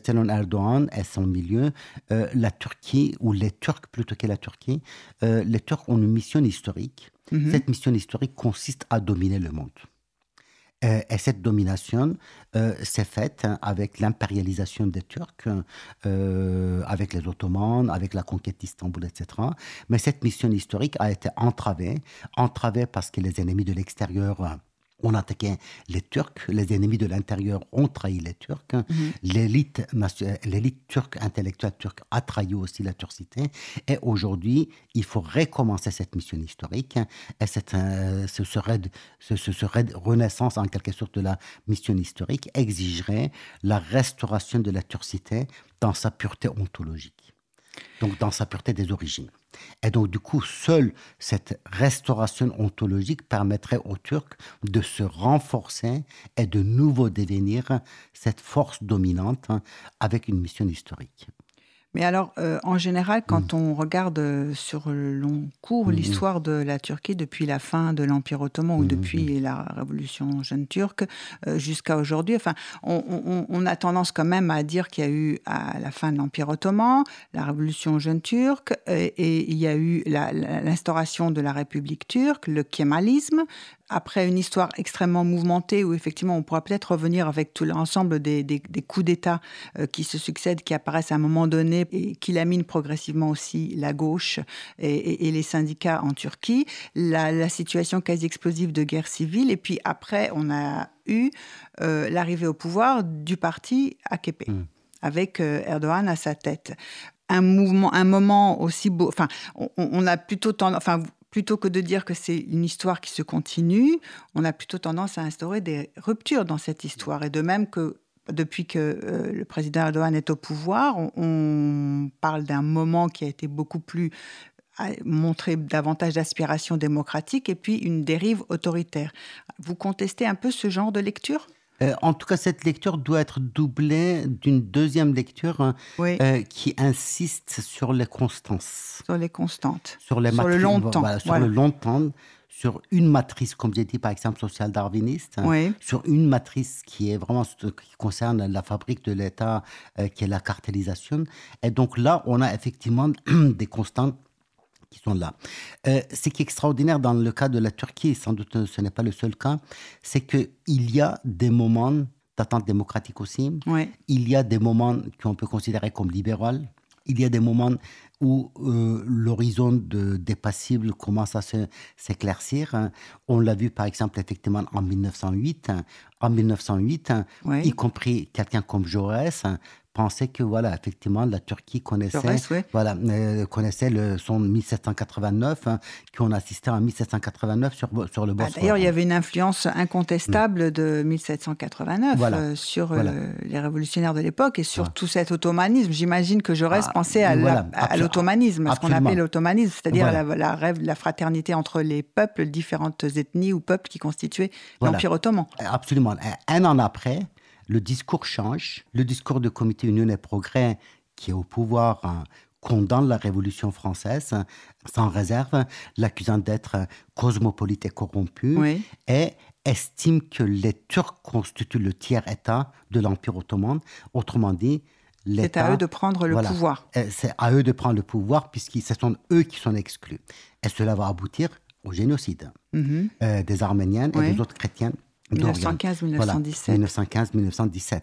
Speaker 4: selon Erdogan et son milieu, la Turquie, ou les Turcs plutôt que la Turquie, les Turcs ont une mission historique. Mm-hmm. Cette mission historique consiste à dominer le monde. Euh, et cette domination euh, s'est faite hein, avec l'impérialisation des Turcs, euh, avec les Ottomans, avec la conquête d'Istanbul, etc. Mais cette mission historique a été entravée, entravée parce que les ennemis de l'extérieur on attaquait les Turcs, les ennemis de l'intérieur ont trahi les Turcs, mhm. l'élite, l'élite turque, intellectuelle turque a trahi aussi la turcité. Et aujourd'hui, il faut recommencer cette mission historique. Et cette, euh, ce, serait, ce, serait renaissance en quelque sorte de la mission historique exigerait la restauration de la turcité dans sa pureté ontologique, donc dans sa pureté des origines. Et donc, du coup, seule cette restauration ontologique permettrait aux Turcs de se renforcer et de nouveau devenir cette force dominante avec une mission historique.
Speaker 3: Mais alors, euh, en général, quand mm. on regarde euh, sur le long cours mm, mm. l'histoire de la Turquie depuis la fin de l'Empire ottoman ou depuis la révolution jeune turque euh, jusqu'à aujourd'hui, enfin, on, a tendance quand même à dire qu'il y a eu à la fin de l'Empire ottoman la révolution jeune turque et, il y a eu l'instauration de la République turque, le kémalisme, après une histoire extrêmement mouvementée où effectivement on pourra peut-être revenir avec tout l'ensemble des, des, des coups d'État euh, qui se succèdent, qui apparaissent à un moment donné et qui laminent progressivement aussi la gauche et, et- et les syndicats en Turquie, la, la situation quasi explosive de guerre civile et puis après on a eu euh, l'arrivée au pouvoir du parti AKP
Speaker 4: Mm.
Speaker 3: avec euh, Erdogan à sa tête. Un mouvement, un moment aussi beau. Enfin, on, on a plutôt tendance, enfin, plutôt que de dire que c'est une histoire qui se continue, on a plutôt tendance à instaurer des ruptures dans cette histoire. Et de même que depuis que euh, le président Erdogan est au pouvoir, on, on parle d'un moment qui a été beaucoup plus montré davantage d'aspiration démocratique et puis une dérive autoritaire. Vous contestez un peu ce genre de lecture?
Speaker 4: Euh, en tout cas, cette lecture doit être doublée d'une deuxième lecture hein,
Speaker 3: Oui,
Speaker 4: euh, qui insiste sur les constances,
Speaker 3: sur les constantes.
Speaker 4: sur, les
Speaker 3: Sur le
Speaker 4: matrices-
Speaker 3: long temps,
Speaker 4: voilà, sur
Speaker 3: voilà.
Speaker 4: le long temps, sur une matrice, comme j'ai dit par exemple, social-darwiniste, hein,
Speaker 3: Oui.
Speaker 4: sur une matrice qui est vraiment ce qui concerne la fabrique de l'État, euh, qui est la cartélisation. Et donc là, on a effectivement [CLEARS THROAT] des constantes qui sont là. Euh, ce qui est extraordinaire dans le cas de la Turquie, sans doute euh, ce n'est pas le seul cas, c'est qu'il y a des moments d'attente démocratique aussi. Il y a des moments qu'on peut considérer comme libéraux. Il y a des moments où euh, l'horizon de- des passibles commence à s'éclaircir. hein. On l'a vu par exemple effectivement en 1908. hein. En 1908, hein,
Speaker 3: Oui.
Speaker 4: y compris quelqu'un comme Jaurès pensait que voilà effectivement la Turquie connaissait voilà euh, connaissait le son 1789 hein, qu'on assistait en 1789 sur sur le
Speaker 3: Bah,
Speaker 4: Bosphore.
Speaker 3: D'ailleurs, il y avait une influence incontestable de 1789
Speaker 4: Voilà.
Speaker 3: euh, sur
Speaker 4: Voilà.
Speaker 3: euh, les révolutionnaires de l'époque et sur
Speaker 4: Voilà.
Speaker 3: tout cet ottomanisme. J'imagine que Jaurès
Speaker 4: Ah,
Speaker 3: pensait à l'ottomanisme, à ce qu'on appelait l'ottomanisme, c'est-à-dire la, la rêve, la fraternité entre les peuples, les différentes ethnies ou peuples qui constituaient l'Empire ottoman.
Speaker 4: Absolument. Un an après, le discours change. Le discours du Comité Union et Progrès, qui est au pouvoir, hein, condamne la Révolution française hein, sans réserve, l'accusant d'être hein, cosmopolite et corrompu,
Speaker 3: Oui.
Speaker 4: et estime que les Turcs constituent le tiers-État de l'Empire ottoman. Autrement dit,
Speaker 3: C'est à eux de prendre le
Speaker 4: Voilà.
Speaker 3: pouvoir.
Speaker 4: Euh, C'est à eux de prendre le pouvoir, puisque ce sont eux qui sont exclus. Et cela va aboutir au génocide
Speaker 3: Mhm.
Speaker 4: euh, des Arméniens
Speaker 3: Oui.
Speaker 4: et des autres chrétiens. d'Orient.
Speaker 3: 1915-1917.
Speaker 4: Voilà, 1915-1917.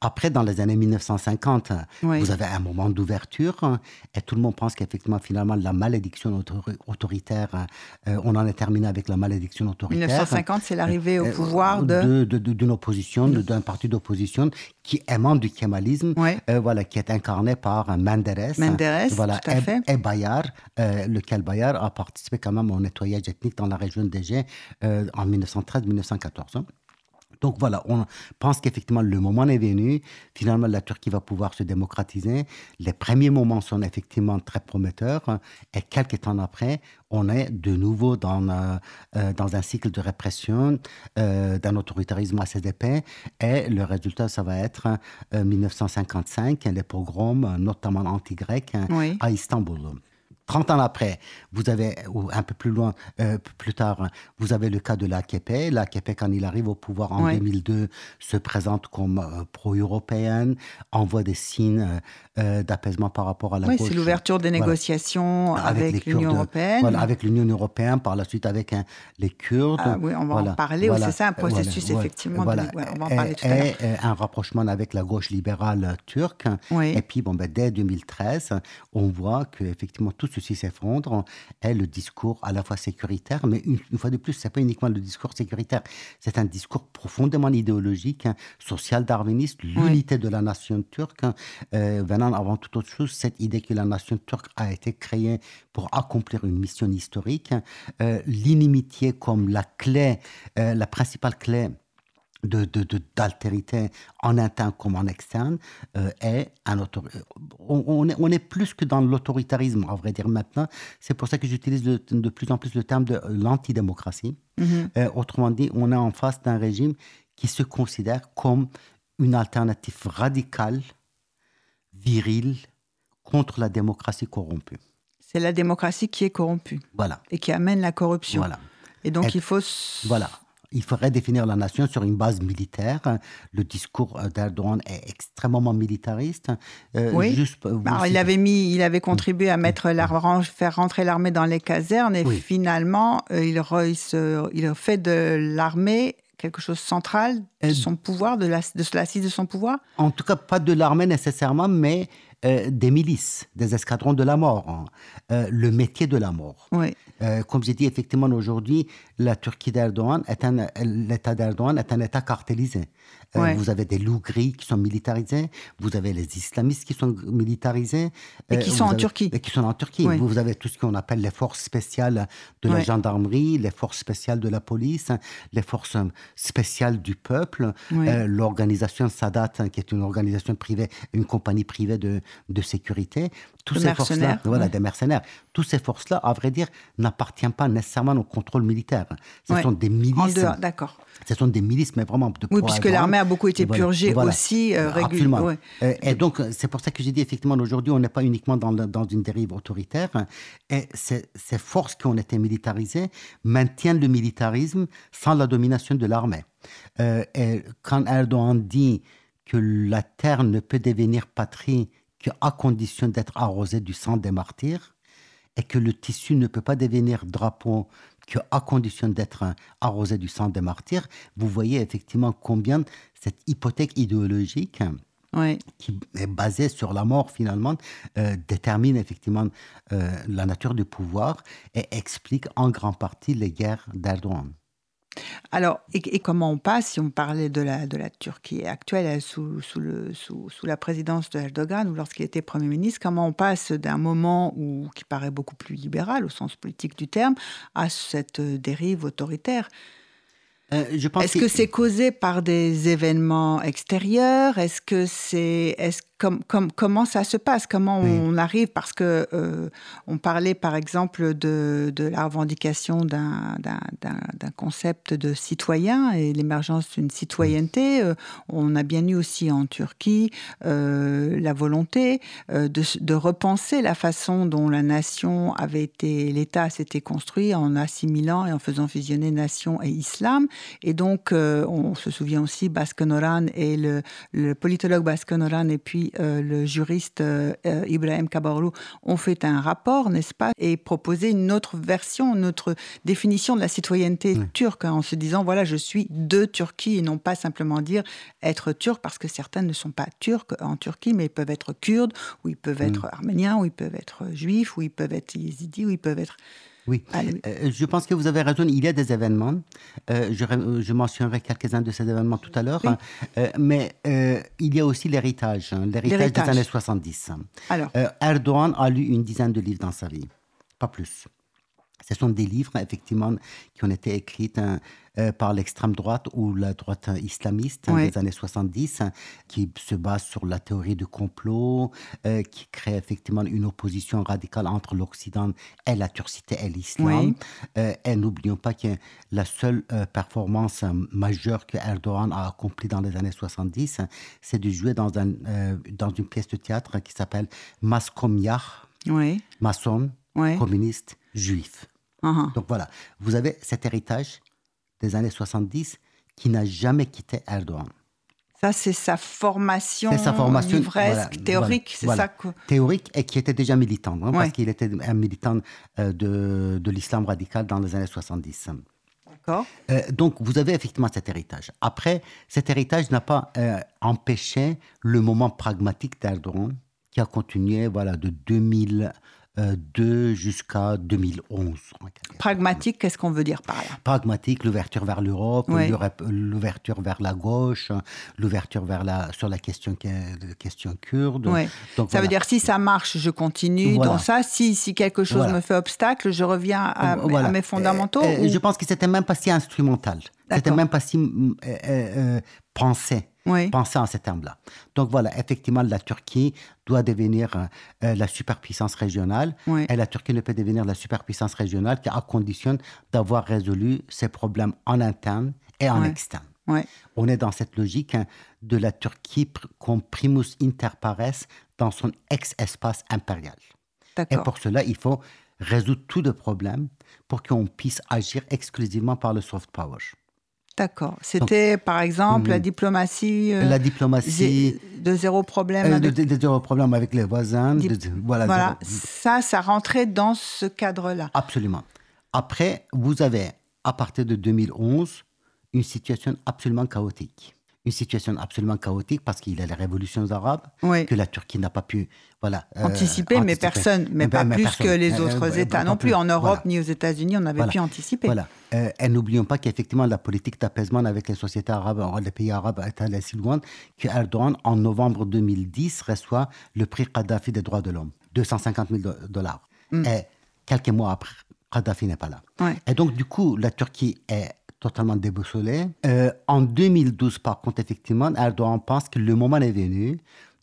Speaker 4: Après, dans les années 1950,
Speaker 3: Oui.
Speaker 4: vous avez un moment d'ouverture et tout le monde pense qu'effectivement, finalement, la malédiction autori- autoritaire, euh, on en est terminé avec la malédiction autoritaire.
Speaker 3: 1950, c'est l'arrivée au
Speaker 4: Euh,
Speaker 3: pouvoir de...
Speaker 4: de- de- d'une opposition, d'un parti d'opposition qui est membre du kémalisme, euh, voilà, qui est incarné par euh, Menderes,
Speaker 3: Menderes,
Speaker 4: voilà,
Speaker 3: tout à
Speaker 4: et,
Speaker 3: fait.
Speaker 4: et Bayar, euh, lequel Bayar a participé quand même au nettoyage ethnique dans la région d'Égée euh, en 1913-1914. Donc voilà, on pense qu'effectivement le moment est venu. Finalement, la Turquie va pouvoir se démocratiser. Les premiers moments sont effectivement très prometteurs. Et quelques temps après, on est de nouveau dans, euh, euh, dans un cycle de répression, euh, d'un autoritarisme assez épais. Et le résultat, ça va être euh, 1955, les pogroms, notamment anti-grecs,
Speaker 3: Oui.
Speaker 4: à Istanbul. 30 ans après, vous avez, ou un peu plus loin, euh, plus tard, vous avez le cas de l'AKP. L'AKP, quand il arrive au pouvoir en
Speaker 3: Ouais.
Speaker 4: 2002, se présente comme euh, pro-européenne, envoie des signes euh, d'apaisement par rapport à la
Speaker 3: Oui,
Speaker 4: gauche.
Speaker 3: c'est l'ouverture des
Speaker 4: Voilà.
Speaker 3: négociations avec, l'Union européenne.
Speaker 4: Voilà, avec l'Union européenne, par la suite avec hein, les Kurdes.
Speaker 3: Ah oui, on va en parler, c'est ça, un processus, effectivement, de-
Speaker 4: Voilà.
Speaker 3: ouais, on va en
Speaker 4: Et-
Speaker 3: parler tout à l'heure.
Speaker 4: et, un rapprochement avec la gauche libérale euh, turque.
Speaker 3: Oui.
Speaker 4: Et puis, bon, ben, dès 2013, on voit que effectivement tout ceci s'effondre et le discours à la fois sécuritaire, mais une, une fois de plus, c'est pas uniquement le discours sécuritaire, c'est un discours profondément idéologique, hein, social-darwiniste, l'unité de la nation turque, euh, avant toute autre chose, cette idée que la nation turque a été créée pour accomplir une mission historique, euh, l'inimitié comme la clé, euh, la principale clé de, d'altérité en interne comme en externe euh, est un autor- on, on est, on est plus que dans l'autoritarisme, à vrai dire maintenant. C'est pour ça que j'utilise de plus en plus le terme de l'antidémocratie. Euh, autrement dit, on est en face d'un régime qui se considère comme une alternative radicale, virile, contre la démocratie corrompue.
Speaker 3: C'est la démocratie qui est corrompue
Speaker 4: Voilà.
Speaker 3: et qui amène la corruption.
Speaker 4: Voilà.
Speaker 3: Et donc,
Speaker 4: Et-
Speaker 3: il faut...
Speaker 4: Voilà. il faudrait définir la nation sur une base militaire. Le discours euh, d'Erdogan est extrêmement militariste.
Speaker 3: Euh, oui. Juste, Alors, il avait mis, il avait contribué à mettre faire rentrer l'armée dans les casernes et finalement, euh, il fait de l'armée quelque chose de central de son pouvoir, de l'assise de, de son pouvoir?
Speaker 4: En tout cas, pas de l'armée nécessairement, mais euh, des milices, des escadrons de la mort, hein. euh, le métier de la mort.
Speaker 3: Oui.
Speaker 4: Euh, comme j'ai dit, effectivement, aujourd'hui, la Turquie d'Erdogan, l'État d'Erdogan est un État cartélisé. Vous avez des loups gris qui sont militarisés, vous avez les islamistes qui sont militarisés.
Speaker 3: Et qui sont en Turquie.
Speaker 4: Et qui sont en Turquie. Vous avez tout ce qu'on appelle les forces spéciales de la gendarmerie, les forces spéciales de la police, les forces spéciales du peuple, l'organisation Sadat, qui est une organisation privée, une compagnie privée de, de sécurité.
Speaker 3: Tous ces forces-là,
Speaker 4: voilà, des mercenaires. Toutes ces forces-là, à vrai dire, n'appartiennent pas nécessairement au contrôle militaire. Ce sont des milices.
Speaker 3: d'accord.
Speaker 4: Ce sont des milices, mais vraiment de
Speaker 3: Oui, puisque l'armée a beaucoup été purgée aussi euh, régulièrement.
Speaker 4: Euh, et donc, c'est pour ça que j'ai dit, effectivement, aujourd'hui, on n'est pas uniquement dans, dans, une dérive autoritaire. Et ces, ces forces qui ont été militarisées maintiennent le militarisme sans la domination de l'armée. Euh, et quand Erdogan dit que la terre ne peut devenir patrie qu'à condition d'être arrosée du sang des martyrs, et que le tissu ne peut pas devenir drapeau qu'à condition d'être arrosé du sang des martyrs, vous voyez effectivement combien cette hypothèque idéologique qui est basée sur la mort finalement, euh, détermine effectivement euh, la nature du pouvoir et explique en grande partie les guerres d'Erdogan.
Speaker 3: Alors, et, comment on passe, si on parlait de la, de la Turquie actuelle sous, sous, le, sous, sous la présidence de Erdogan ou lorsqu'il était Premier ministre, comment on passe d'un moment où, qui paraît beaucoup plus libéral au sens politique du terme à cette dérive autoritaire? Euh, Est-ce que c'est causé par des événements extérieurs? Est-ce que c'est comment ça se passe Comment on arrive Parce que euh, on parlait par exemple de, la revendication d'un concept de citoyen et l'émergence d'une citoyenneté. Euh, on a bien eu aussi en Turquie euh, la volonté de, repenser la façon dont la nation avait été, l'État s'était construit en assimilant et en faisant fusionner nation et islam. Et donc, on se souvient aussi Noran et le, le politologue Noran et puis euh, le juriste euh, euh, Ibrahim Kabarlou ont fait un rapport, n'est-ce pas, et proposé une autre version, une autre définition de la citoyenneté turque, hein, en se disant, voilà, je suis de Turquie, et non pas simplement dire être turc, parce que certains ne sont pas turcs en Turquie, mais ils peuvent être kurdes, ou ils peuvent être arméniens, ou ils peuvent être juifs, ou ils peuvent être yézidis, ou ils peuvent être...
Speaker 4: Oui, euh, je pense que vous avez raison. Il y a des événements. Euh, je, je, mentionnerai quelques-uns de ces événements tout à l'heure. Euh, mais il y a aussi l'héritage, hein, l'héritage des années 70. Alors. Erdogan a lu une dizaine de livres dans sa vie, pas plus. Ce sont des livres, effectivement, qui ont été écrits hein, euh, par l'extrême droite ou la droite islamiste hein, des années 70, hein, qui se base sur la théorie du complot, euh, qui crée effectivement une opposition radicale entre l'Occident et la turcité et l'islam. Euh, et n'oublions pas que la seule performance majeure que Erdogan a accomplie dans les années 70, c'est de jouer dans, un, dans une pièce de théâtre qui s'appelle Maskomyah, maçon, communiste, juif. Uh-huh. Donc voilà, vous avez cet héritage des années 70 qui n'a jamais quitté Erdogan.
Speaker 3: Ça, c'est sa formation, sa formation théorique, c'est ça que...
Speaker 4: Théorique et qui était déjà militant, hein, parce qu'il était un militant euh, de, de l'islam radical dans les années 70.
Speaker 3: D'accord.
Speaker 4: Euh, donc, vous avez effectivement cet héritage. Après, cet héritage n'a pas euh, empêché le moment pragmatique d'Erdogan, qui a continué voilà, de 2000 de jusqu'à 2011.
Speaker 3: Pragmatique, qu'est-ce qu'on veut dire par là?
Speaker 4: Pragmatique, l'ouverture vers l'Europe, l'ouverture vers la gauche, l'ouverture vers la sur la question question kurde.
Speaker 3: Donc, ça veut dire si ça marche, je continue dans ça. Si si quelque chose me fait obstacle, je reviens à, mes fondamentaux.
Speaker 4: Je pense que c'était même pas si instrumental. C'était même pas si euh, euh, pensé oui. Pensez en ces termes-là. Donc voilà, effectivement, la Turquie doit devenir euh, la superpuissance régionale. Et la Turquie ne peut devenir la superpuissance régionale qu'à condition d'avoir résolu ses problèmes en interne et en externe. On est dans cette logique hein, de la Turquie comme primus inter pares dans son ex-espace impérial. Et pour cela, il faut résoudre tous les problèmes pour qu'on puisse agir exclusivement par le soft power.
Speaker 3: D'accord. C'était par exemple la
Speaker 4: Mhm.
Speaker 3: diplomatie euh,
Speaker 4: La diplomatie,
Speaker 3: zé- de zéro problème.
Speaker 4: euh,
Speaker 3: avec-
Speaker 4: de, de- de zéro problème avec les voisins.
Speaker 3: Dip-
Speaker 4: de- de- voilà,
Speaker 3: ça, ça rentrait dans ce cadre-là.
Speaker 4: Absolument. Après, vous avez, à partir de 2011, une situation absolument chaotique. Une situation absolument chaotique parce qu'il y a les révolutions arabes
Speaker 3: Oui.
Speaker 4: que la Turquie n'a pas pu voilà, euh,
Speaker 3: anticiper, mais personne, mais
Speaker 4: Eh ben,
Speaker 3: pas
Speaker 4: mais
Speaker 3: plus
Speaker 4: personne.
Speaker 3: que les
Speaker 4: Euh,
Speaker 3: autres
Speaker 4: euh,
Speaker 3: États non plus. En Europe
Speaker 4: Voilà.
Speaker 3: ni aux États-Unis, on n'avait
Speaker 4: Voilà.
Speaker 3: pu anticiper.
Speaker 4: Voilà. Euh, et n'oublions pas qu'effectivement, la politique d'apaisement avec les sociétés arabes, les pays arabes est allée si loin que Erdogan, en novembre 2010, reçoit le prix Kadhafi des droits de l'homme, 250 000 do- dollars.
Speaker 3: Mm.
Speaker 4: Et quelques mois après, Kadhafi n'est pas là.
Speaker 3: Ouais.
Speaker 4: Et donc, du coup, la Turquie est totalement déboussolée. Euh, en 2012, par contre, effectivement, Erdogan pense que le moment est venu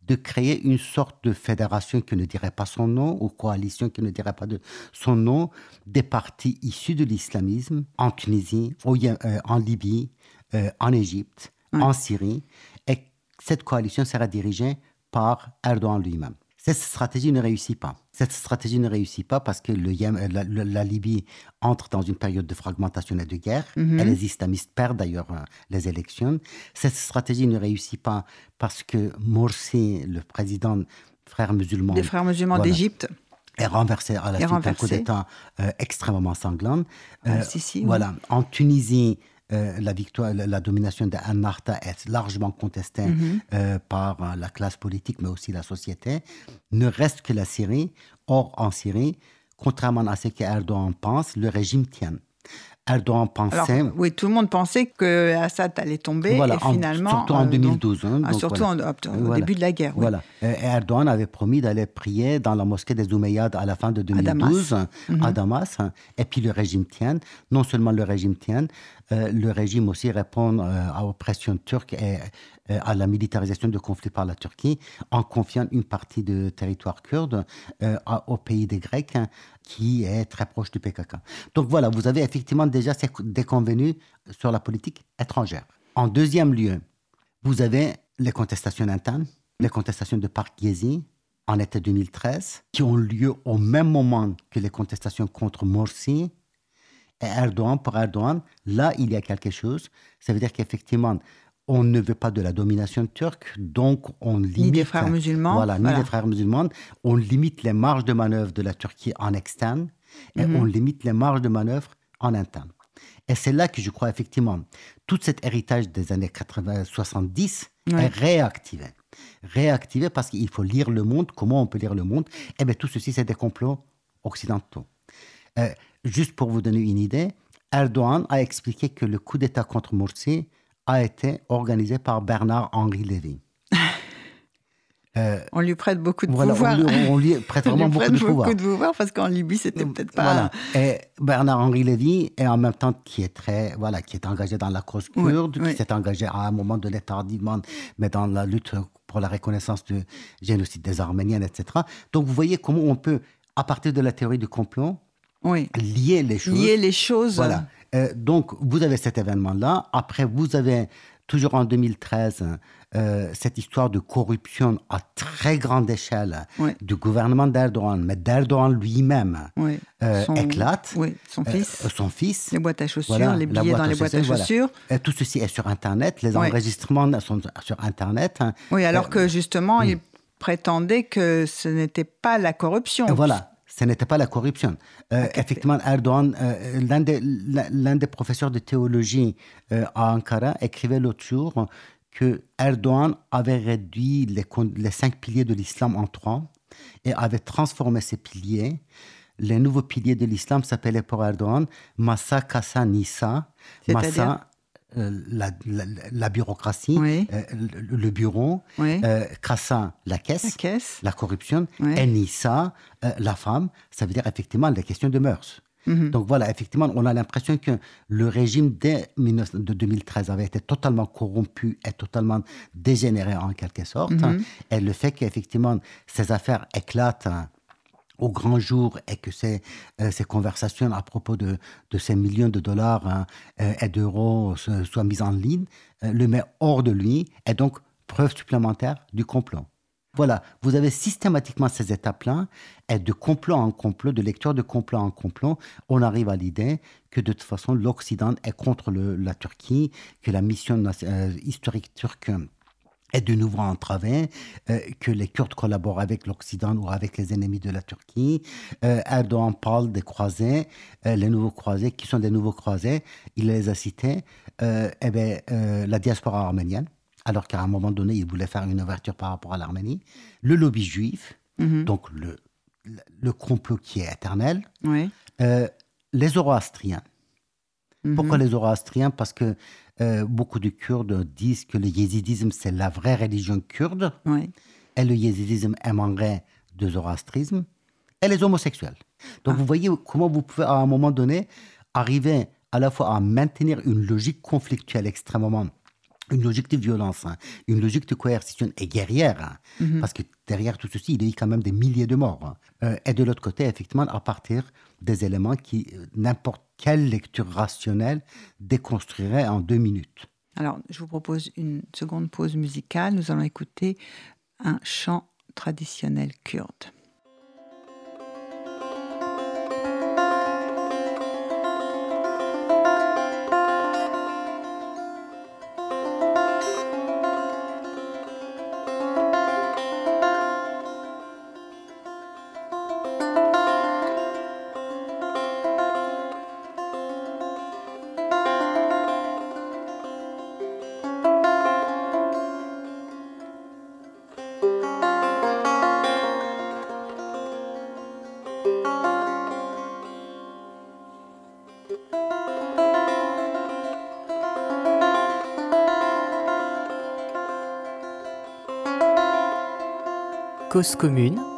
Speaker 4: de créer une sorte de fédération qui ne dirait pas son nom, ou coalition qui ne dirait pas de son nom, des partis issus de l'islamisme en Tunisie, au euh, en Libye, euh, en Égypte, en Syrie. Et cette coalition sera dirigée par Erdogan lui-même. Cette stratégie ne réussit pas. Cette stratégie ne réussit pas parce que le Yémen- la, Libye entre dans une période de fragmentation et de guerre. Et les islamistes perdent d'ailleurs euh, les élections. Cette stratégie ne réussit pas parce que Morsi, le président frère musulman,
Speaker 3: Des frères musulmans
Speaker 4: Voilà.
Speaker 3: d'Égypte.
Speaker 4: est renversé à la suite d'un coup d'État euh, extrêmement sanglant. Euh,
Speaker 3: oui.
Speaker 4: Voilà. En Tunisie, euh, la victoire, la, la domination d'Annarta est largement contestée
Speaker 3: Mhm.
Speaker 4: euh, par euh, la classe politique, mais aussi la société. Ne reste que la Syrie. Or, en Syrie, contrairement à ce qu'Erdogan pense, le régime tient. Erdogan
Speaker 3: Alors,
Speaker 4: pensait...
Speaker 3: oui, tout le monde pensait que Assad allait tomber
Speaker 4: Voilà,
Speaker 3: et
Speaker 4: en-
Speaker 3: finalement.
Speaker 4: surtout en
Speaker 3: euh, donc-
Speaker 4: 2012. hein,
Speaker 3: Ah,
Speaker 4: donc
Speaker 3: surtout
Speaker 4: voilà.
Speaker 3: en- au
Speaker 4: Voilà.
Speaker 3: début de la guerre. oui.
Speaker 4: Voilà. Euh, Erdogan avait promis d'aller prier dans la mosquée des Omeyyades à la fin de 2012 à Damas.
Speaker 3: Mhm.
Speaker 4: Et puis le régime tient. Non seulement le régime tient, euh, le régime aussi répond euh, à l'oppression turque et euh, à la militarisation du conflit par la Turquie en confiant une partie de territoire kurde euh, au pays des Grecs hein, qui est très proche du PKK. Donc voilà, vous avez effectivement déjà ces déconvenus sur la politique étrangère. En deuxième lieu, vous avez les contestations internes, les contestations de Parc Gezi en été 2013, qui ont lieu au même moment que les contestations contre Morsi et Erdogan. Pour Erdogan, là, il y a quelque chose. Ça veut dire qu'effectivement, on ne veut pas de la domination turque, donc on limite...
Speaker 3: des frères musulmans,
Speaker 4: Voilà, ni
Speaker 3: voilà.
Speaker 4: des frères musulmans. On limite les marges de manœuvre de la Turquie en externe et
Speaker 3: Mhm.
Speaker 4: on limite les marges de manœuvre en interne. Et c'est là que je crois effectivement, tout cet héritage des années 80-70
Speaker 3: Ouais.
Speaker 4: est réactivé. Réactivé parce qu'il faut lire le monde. Comment on peut lire le monde Eh bien, tout ceci, c'est des complots occidentaux. Euh, juste pour vous donner une idée, Erdogan a expliqué que le coup d'État contre Morsi a été organisé par Bernard-Henri Lévy. [LAUGHS]
Speaker 3: On lui prête beaucoup de
Speaker 4: Voilà,
Speaker 3: pouvoir.
Speaker 4: on lui, on lui [LAUGHS] prête
Speaker 3: On lui
Speaker 4: vraiment beaucoup
Speaker 3: prête
Speaker 4: de pouvoir.
Speaker 3: beaucoup de pouvoir parce qu'en Libye, c'était peut-être pas.
Speaker 4: Voilà. Et Bernard-Henri Lévy est en même temps qui est très, voilà, qui est engagé dans la cause kurde,
Speaker 3: oui.
Speaker 4: qui s'est engagé à un moment donné tardivement, mais dans la lutte pour la reconnaissance du génocide des Arméniens, etc. Donc vous voyez comment on peut, à partir de la théorie du complot,
Speaker 3: Oui.
Speaker 4: lier les choses.
Speaker 3: Lier les choses.
Speaker 4: Voilà. Euh, donc, vous avez cet événement-là. Après, vous avez toujours en 2013 euh, cette histoire de corruption à très grande échelle
Speaker 3: Oui.
Speaker 4: du gouvernement d'Erdogan, mais d'Erdogan lui-même
Speaker 3: Oui.
Speaker 4: euh, éclate.
Speaker 3: Oui, son
Speaker 4: Euh,
Speaker 3: fils.
Speaker 4: son fils.
Speaker 3: les boîtes à chaussures,
Speaker 4: Voilà,
Speaker 3: les billets dans les boîtes à
Speaker 4: chaussures, voilà. tout ceci est sur Internet. Les
Speaker 3: Oui.
Speaker 4: enregistrements sont sur Internet. hein.
Speaker 3: Oui, alors que justement, il prétendait que ce n'était pas la corruption.
Speaker 4: Et voilà, ce n'était pas la corruption. Euh, effectivement, Erdogan, euh, l'un des, des professeurs de théologie euh, à Ankara écrivait l'autre jour que Erdogan avait réduit les, les cinq piliers de l'islam en trois et avait transformé ces piliers. Les nouveaux piliers de l'islam s'appelaient pour Erdogan Massa, Kassa, Nissa.
Speaker 3: C'est-à-dire
Speaker 4: Massa, la, la- la bureaucratie,
Speaker 3: Oui.
Speaker 4: euh, le, le bureau.
Speaker 3: Oui.
Speaker 4: Euh, la caisse
Speaker 3: La caisse.
Speaker 4: la corruption,
Speaker 3: Ouais.
Speaker 4: et Nissa, euh, la femme, ça veut dire effectivement les questions de mœurs.
Speaker 3: Mhm.
Speaker 4: Donc voilà, effectivement, on a l'impression que le régime dès 19 de 2013 avait été totalement corrompu et totalement dégénéré en quelque sorte.
Speaker 3: Mhm.
Speaker 4: Et le fait qu'effectivement ces affaires éclatent hein, au grand jour et que ces, euh, ces conversations à propos de, ces millions de dollars hein, euh, et d'euros se- soient mises en ligne, euh, le met hors de lui et donc preuve supplémentaire du complot. Voilà, vous avez systématiquement ces étapes-là, et de complot en complot, de lecture de complot en complot, on arrive à l'idée que de toute façon, l'Occident est contre la Turquie, que la mission euh, historique turque est de nouveau entravée, euh, que les Kurdes collaborent avec l'Occident ou avec les ennemis de la Turquie. Euh, Erdogan parle des croisés, euh, les nouveaux croisés, qui sont des nouveaux croisés, il les a cités, euh, eh euh, la diaspora arménienne, alors qu'à un moment donné, il voulait faire une ouverture par rapport à l'Arménie, le lobby juif,
Speaker 3: Mhm.
Speaker 4: donc le, le- complot qui est éternel,
Speaker 3: Oui.
Speaker 4: les zoroastriens.
Speaker 3: Mhm.
Speaker 4: Pourquoi les zoroastriens? Parce que euh, beaucoup de Kurdes disent que le yézidisme, c'est la vraie religion kurde,
Speaker 3: Oui.
Speaker 4: et le yézidisme émanerait de zoroastrisme, et les homosexuels. Donc vous voyez comment vous pouvez à un moment donné arriver à la fois à maintenir une logique conflictuelle extrêmement une logique de violence, hein, une logique de coercition et guerrière, hein,
Speaker 3: Mhm.
Speaker 4: parce que derrière tout ceci, il y a eu quand même des milliers de morts. hein. Euh, et de l'autre côté, effectivement, à partir des éléments qui, euh, n'importe quelle lecture rationnelle déconstruirait en deux minutes.
Speaker 3: Alors, je vous propose une seconde pause musicale. Nous allons écouter un chant traditionnel kurde.
Speaker 5: Cause commune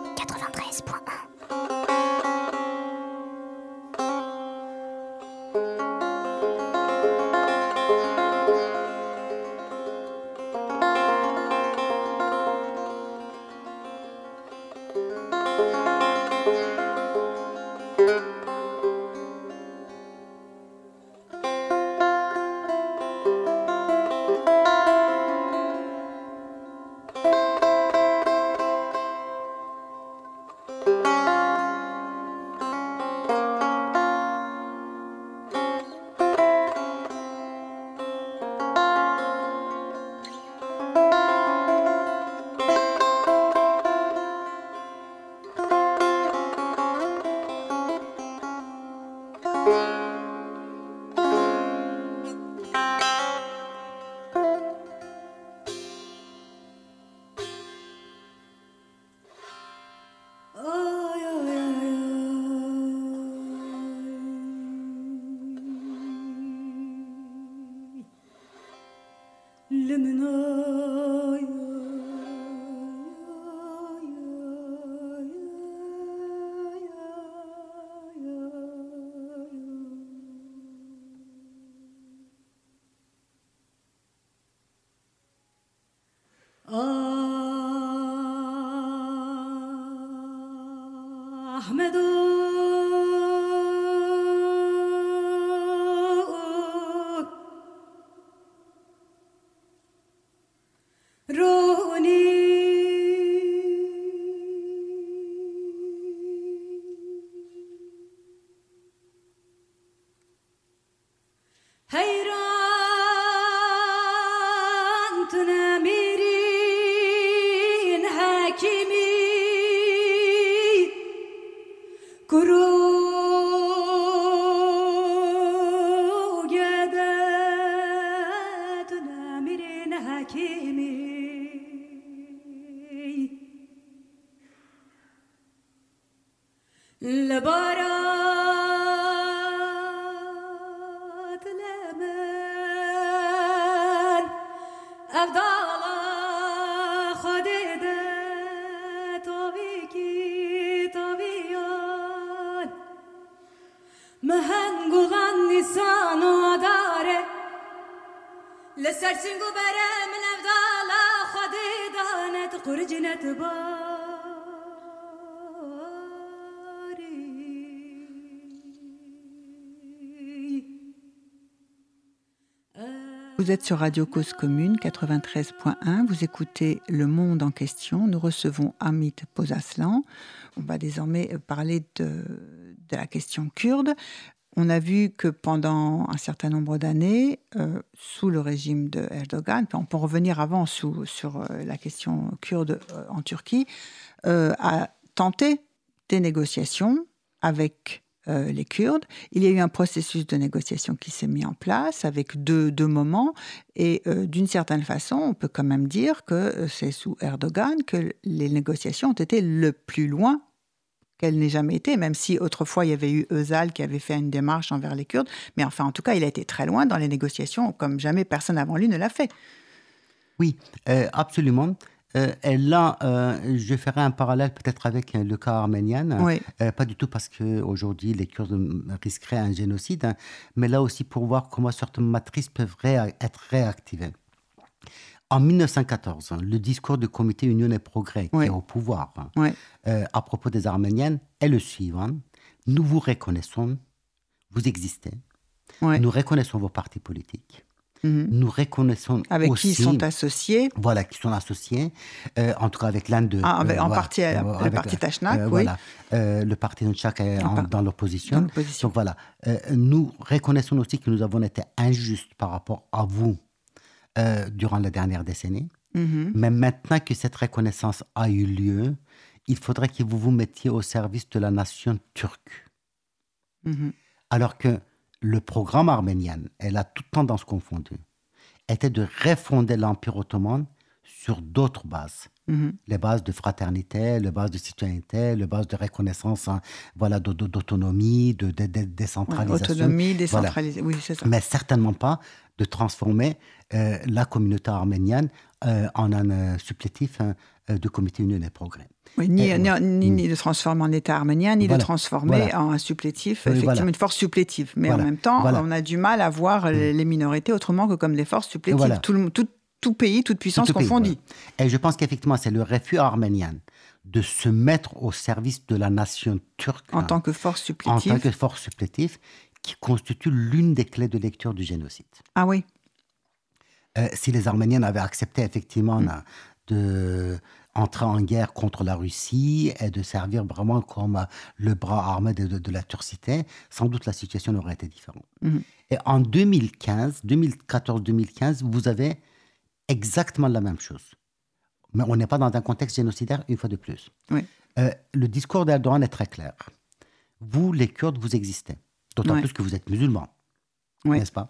Speaker 7: لسرسنگو بره من أفضل خديدة نتقرجنة باري
Speaker 3: Vous êtes sur Radio Cause Commune 93.1. Vous écoutez Le Monde en question. Nous recevons Amit Pozaslan. On va désormais euh, parler de, de la question kurde. On a vu que pendant un certain nombre d'années, euh, sous le régime de Erdogan, on peut revenir avant sur euh, la question kurde euh, en Turquie, a tenté des négociations avec les Kurdes. Il y a eu un processus de négociation qui s'est mis en place avec deux, moments. Et d'une certaine façon, on peut quand même dire que c'est sous Erdogan que les négociations ont été le plus loin qu'elles n'aient jamais été, même si autrefois il y avait eu Özal qui avait fait une démarche envers les Kurdes. Mais enfin, en tout cas, il a été très loin dans les négociations, comme jamais personne avant lui ne l'a fait.
Speaker 4: Oui, euh, absolument. Euh, et là, euh, je ferai un parallèle peut-être avec le cas arménien.
Speaker 3: Oui.
Speaker 4: Euh, pas du tout parce qu'aujourd'hui, les Kurdes risqueraient un génocide, hein, mais là aussi pour voir comment certaines matrices peuvent être réactivées. En 1914, hein, le discours du comité Union et Progrès, qui est au pouvoir, hein,
Speaker 3: Oui.
Speaker 4: euh, à propos des Arméniennes, est le suivant. Nous vous reconnaissons, vous existez, nous reconnaissons vos partis politiques,
Speaker 3: Mhm.
Speaker 4: nous reconnaissons
Speaker 3: Avec
Speaker 4: aussi...
Speaker 3: qui ils sont associés
Speaker 4: Voilà, qui sont associés, euh, en tout cas avec l'un de...
Speaker 3: Ah, avec- en
Speaker 4: voilà,
Speaker 3: partie, euh, le
Speaker 4: avec,
Speaker 3: parti
Speaker 4: euh,
Speaker 3: Tachnak,
Speaker 4: euh,
Speaker 3: oui.
Speaker 4: Voilà, Euh, le parti Nunchak est en-
Speaker 3: par-
Speaker 4: dans l'opposition.
Speaker 3: dans l'opposition.
Speaker 4: Donc voilà, Euh, nous reconnaissons aussi que nous avons été injustes par rapport à vous euh, durant la dernière décennie.
Speaker 3: Mhm.
Speaker 4: Mais maintenant que cette reconnaissance a eu lieu, il faudrait que vous vous mettiez au service de la nation turque.
Speaker 3: Mhm.
Speaker 4: Alors que le programme arménien, et là, toute tendance confondue, était de refonder l'Empire ottoman sur d'autres bases.
Speaker 3: Mhm.
Speaker 4: Les bases de fraternité, les bases de citoyenneté, les bases de reconnaissance hein, voilà, de- de- d'autonomie, de, de- de
Speaker 3: Ouais,
Speaker 4: décentralisation.
Speaker 3: autonomie, décentralisée. Oui, c'est ça.
Speaker 4: Mais certainement pas de transformer euh, la communauté arménienne euh, en un euh, supplétif hein, du comité Union et Progrès.
Speaker 3: Oui, ni, ni,
Speaker 4: ouais.
Speaker 3: ni-
Speaker 4: Mm.
Speaker 3: ni de transformer en État arménien, ni de transformer
Speaker 4: Voilà.
Speaker 3: en un supplétif, effectivement,
Speaker 4: voilà.
Speaker 3: une force supplétive. Mais en même temps.
Speaker 4: Mm.
Speaker 3: on a du mal à voir les, les minorités autrement que comme des forces supplétives.
Speaker 4: Voilà.
Speaker 3: Tout, le- tout, tout pays, toute puissance
Speaker 4: Tout
Speaker 3: confondue.
Speaker 4: Et je pense qu'effectivement, c'est le refus arménien de se mettre au service de la nation turque
Speaker 3: En
Speaker 4: hein,
Speaker 3: tant que force
Speaker 4: en
Speaker 3: supplétive.
Speaker 4: tant que force supplétive qui constitue l'une des clés de lecture du génocide.
Speaker 3: Ah oui.
Speaker 4: Euh, si les Arméniens avaient accepté effectivement
Speaker 3: Mm.
Speaker 4: là, de entrer en guerre contre la Russie et de servir vraiment comme euh, le bras armé de, de- de la turcité, sans doute la situation aurait été différente.
Speaker 3: Mhm.
Speaker 4: Et en 2015, 2014-2015, vous avez exactement la même chose. Mais on n'est pas dans un contexte génocidaire une fois de plus.
Speaker 3: Oui.
Speaker 4: Euh, le discours d'Erdogan est très clair. Vous, les Kurdes, vous existez. D'autant plus que vous êtes musulmans,
Speaker 3: Oui.
Speaker 4: n'est-ce pas?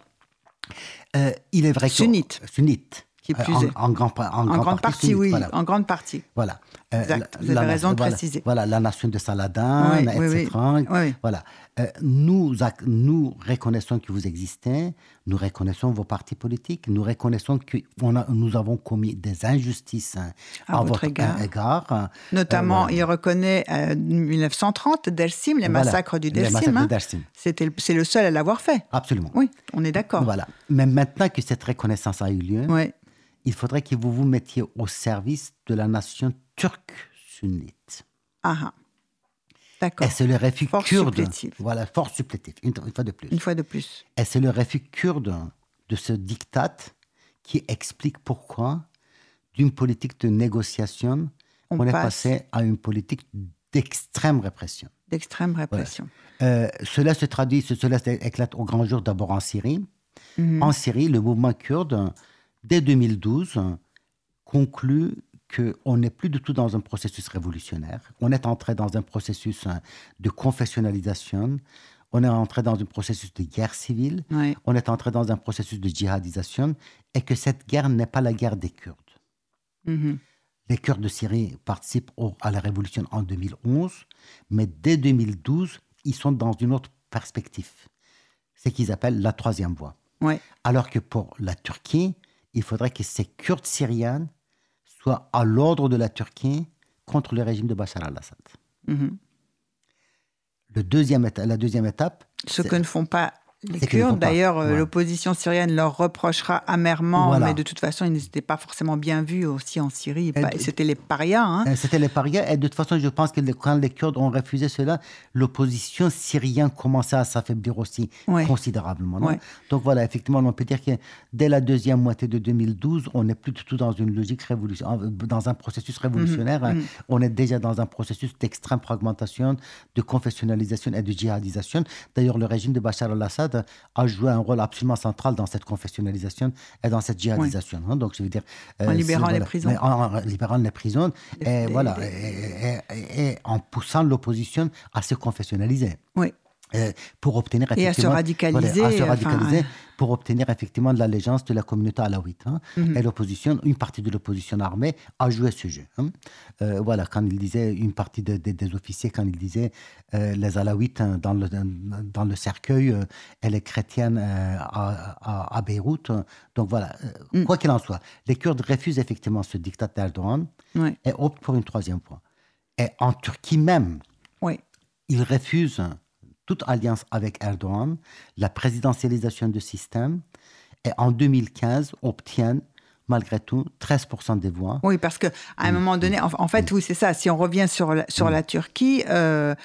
Speaker 4: Euh, Il est vrai que...
Speaker 3: Sunnite.
Speaker 4: Sunnite.
Speaker 3: Qui plus
Speaker 4: Euh, en,
Speaker 3: est.
Speaker 4: en grand en
Speaker 3: En
Speaker 4: grand
Speaker 3: grande partie,
Speaker 4: sunnite,
Speaker 3: oui.
Speaker 4: Voilà.
Speaker 3: En grande partie.
Speaker 4: Voilà. Euh,
Speaker 3: Exact. Vous
Speaker 4: la-
Speaker 3: avez
Speaker 4: la
Speaker 3: raison de
Speaker 4: voilà,
Speaker 3: préciser.
Speaker 4: Voilà, la nation de Saladin,
Speaker 3: Oui,
Speaker 4: etc.
Speaker 3: oui.
Speaker 4: Voilà. Euh, nous, nous reconnaissons que vous existez, nous reconnaissons vos partis politiques, nous reconnaissons que on a- nous avons commis des injustices hein,
Speaker 3: À
Speaker 4: à,
Speaker 3: votre
Speaker 4: votre
Speaker 3: égard.
Speaker 4: égard.
Speaker 3: Notamment,
Speaker 4: voilà.
Speaker 3: il reconnaît euh, 1930, Dersim, les
Speaker 4: Voilà.
Speaker 3: massacres du Dersim. hein. C'était C'est le seul à l'avoir fait.
Speaker 4: Absolument.
Speaker 3: Oui, on est d'accord.
Speaker 4: Voilà. Mais maintenant que cette reconnaissance a eu lieu,
Speaker 3: Oui.
Speaker 4: Il faudrait que vous vous mettiez au service de la nation turque sunnite.
Speaker 3: Ah, ah. D'accord.
Speaker 4: Et c'est le refus kurde. Voilà, force supplétive, une, une fois de plus.
Speaker 3: Une fois de plus.
Speaker 4: Et c'est le refus kurde de ce diktat qui explique pourquoi, d'une politique de négociation,
Speaker 3: On
Speaker 4: on, est passé à une politique d'extrême répression.
Speaker 3: D'extrême répression.
Speaker 4: Euh, cela se traduit, ce- cela éclate au grand jour d'abord en Syrie.
Speaker 3: Mhm.
Speaker 4: En Syrie, le mouvement kurde, dès 2012, conclut qu'on n'est plus du tout dans un processus révolutionnaire. On est entré dans un processus hein, de confessionnalisation. On est entré dans un processus de guerre civile.
Speaker 3: Oui.
Speaker 4: On est entré dans un processus de djihadisation. Et que cette guerre n'est pas la guerre des Kurdes.
Speaker 3: Mhm.
Speaker 4: Les Kurdes de Syrie participent au- à la révolution en 2011, mais dès 2012, ils sont dans une autre perspective. C'est qu'ils appellent la troisième voie. Alors que pour la Turquie, il faudrait que ces Kurdes syriens soient à l'ordre de la Turquie contre le régime de Bachar al-Assad.
Speaker 3: Mhm.
Speaker 4: Le deuxième éta- la deuxième étape,
Speaker 3: Ce que ne font pas les Kurdes. D'ailleurs, euh,
Speaker 4: Ouais.
Speaker 3: l'opposition syrienne leur reprochera amèrement,
Speaker 4: Voilà.
Speaker 3: mais de toute façon, ils n'étaient pas forcément bien vus aussi en Syrie.
Speaker 4: De-
Speaker 3: C'était les parias. hein.
Speaker 4: Euh, C'était les parias. Et de toute façon, je pense que quand les Kurdes ont refusé cela, l'opposition syrienne commençait à s'affaiblir aussi
Speaker 3: Ouais.
Speaker 4: considérablement.
Speaker 3: Ouais.
Speaker 4: Donc voilà, effectivement, on peut dire que dès la deuxième moitié de 2012, on n'est plus du tout dans une logique révolution, dans un processus révolutionnaire. hein. On est déjà dans un processus d'extrême fragmentation, de confessionnalisation et de djihadisation. D'ailleurs, le régime de Bachar al-Assad a joué un rôle absolument central dans cette confessionnalisation et dans cette djihadisation. hein. Donc, je veux dire,
Speaker 3: En
Speaker 4: euh,
Speaker 3: libérant
Speaker 4: c'est-
Speaker 3: les prisons.
Speaker 4: En, en libérant les prisons
Speaker 3: Des-
Speaker 4: et
Speaker 3: des-
Speaker 4: voilà,
Speaker 3: des-
Speaker 4: et, et- et en poussant l'opposition à se confessionnaliser.
Speaker 3: Oui.
Speaker 4: Euh, pour obtenir
Speaker 3: Et à se
Speaker 4: effectivement-
Speaker 3: radicaliser,
Speaker 4: voilà, à se radicaliser pour obtenir effectivement l'allégeance de la communauté alaouite. hein.
Speaker 3: Mhm.
Speaker 4: Et l'opposition, une partie de l'opposition armée a joué ce jeu. hein. Euh, voilà, quand il disait, une partie de- de- des officiers, quand il disait euh, les alaouites hein, dans le, dans le cercueil, euh, elle est chrétienne euh, à, à- à Beyrouth. hein. Donc voilà,
Speaker 3: Mm.
Speaker 4: quoi qu'il en soit, les Kurdes refusent effectivement ce dictat d'Erdogan et optent pour une troisième fois. Et en Turquie même, ils refusent toute alliance avec Erdogan, la présidentialisation du système, et en 2015 obtiennent malgré tout 13% des voix.
Speaker 3: Oui, parce qu'à un
Speaker 4: Mm.
Speaker 3: moment donné, en, en fait, oui, c'est ça. Si on revient sur la, sur la Turquie, euh,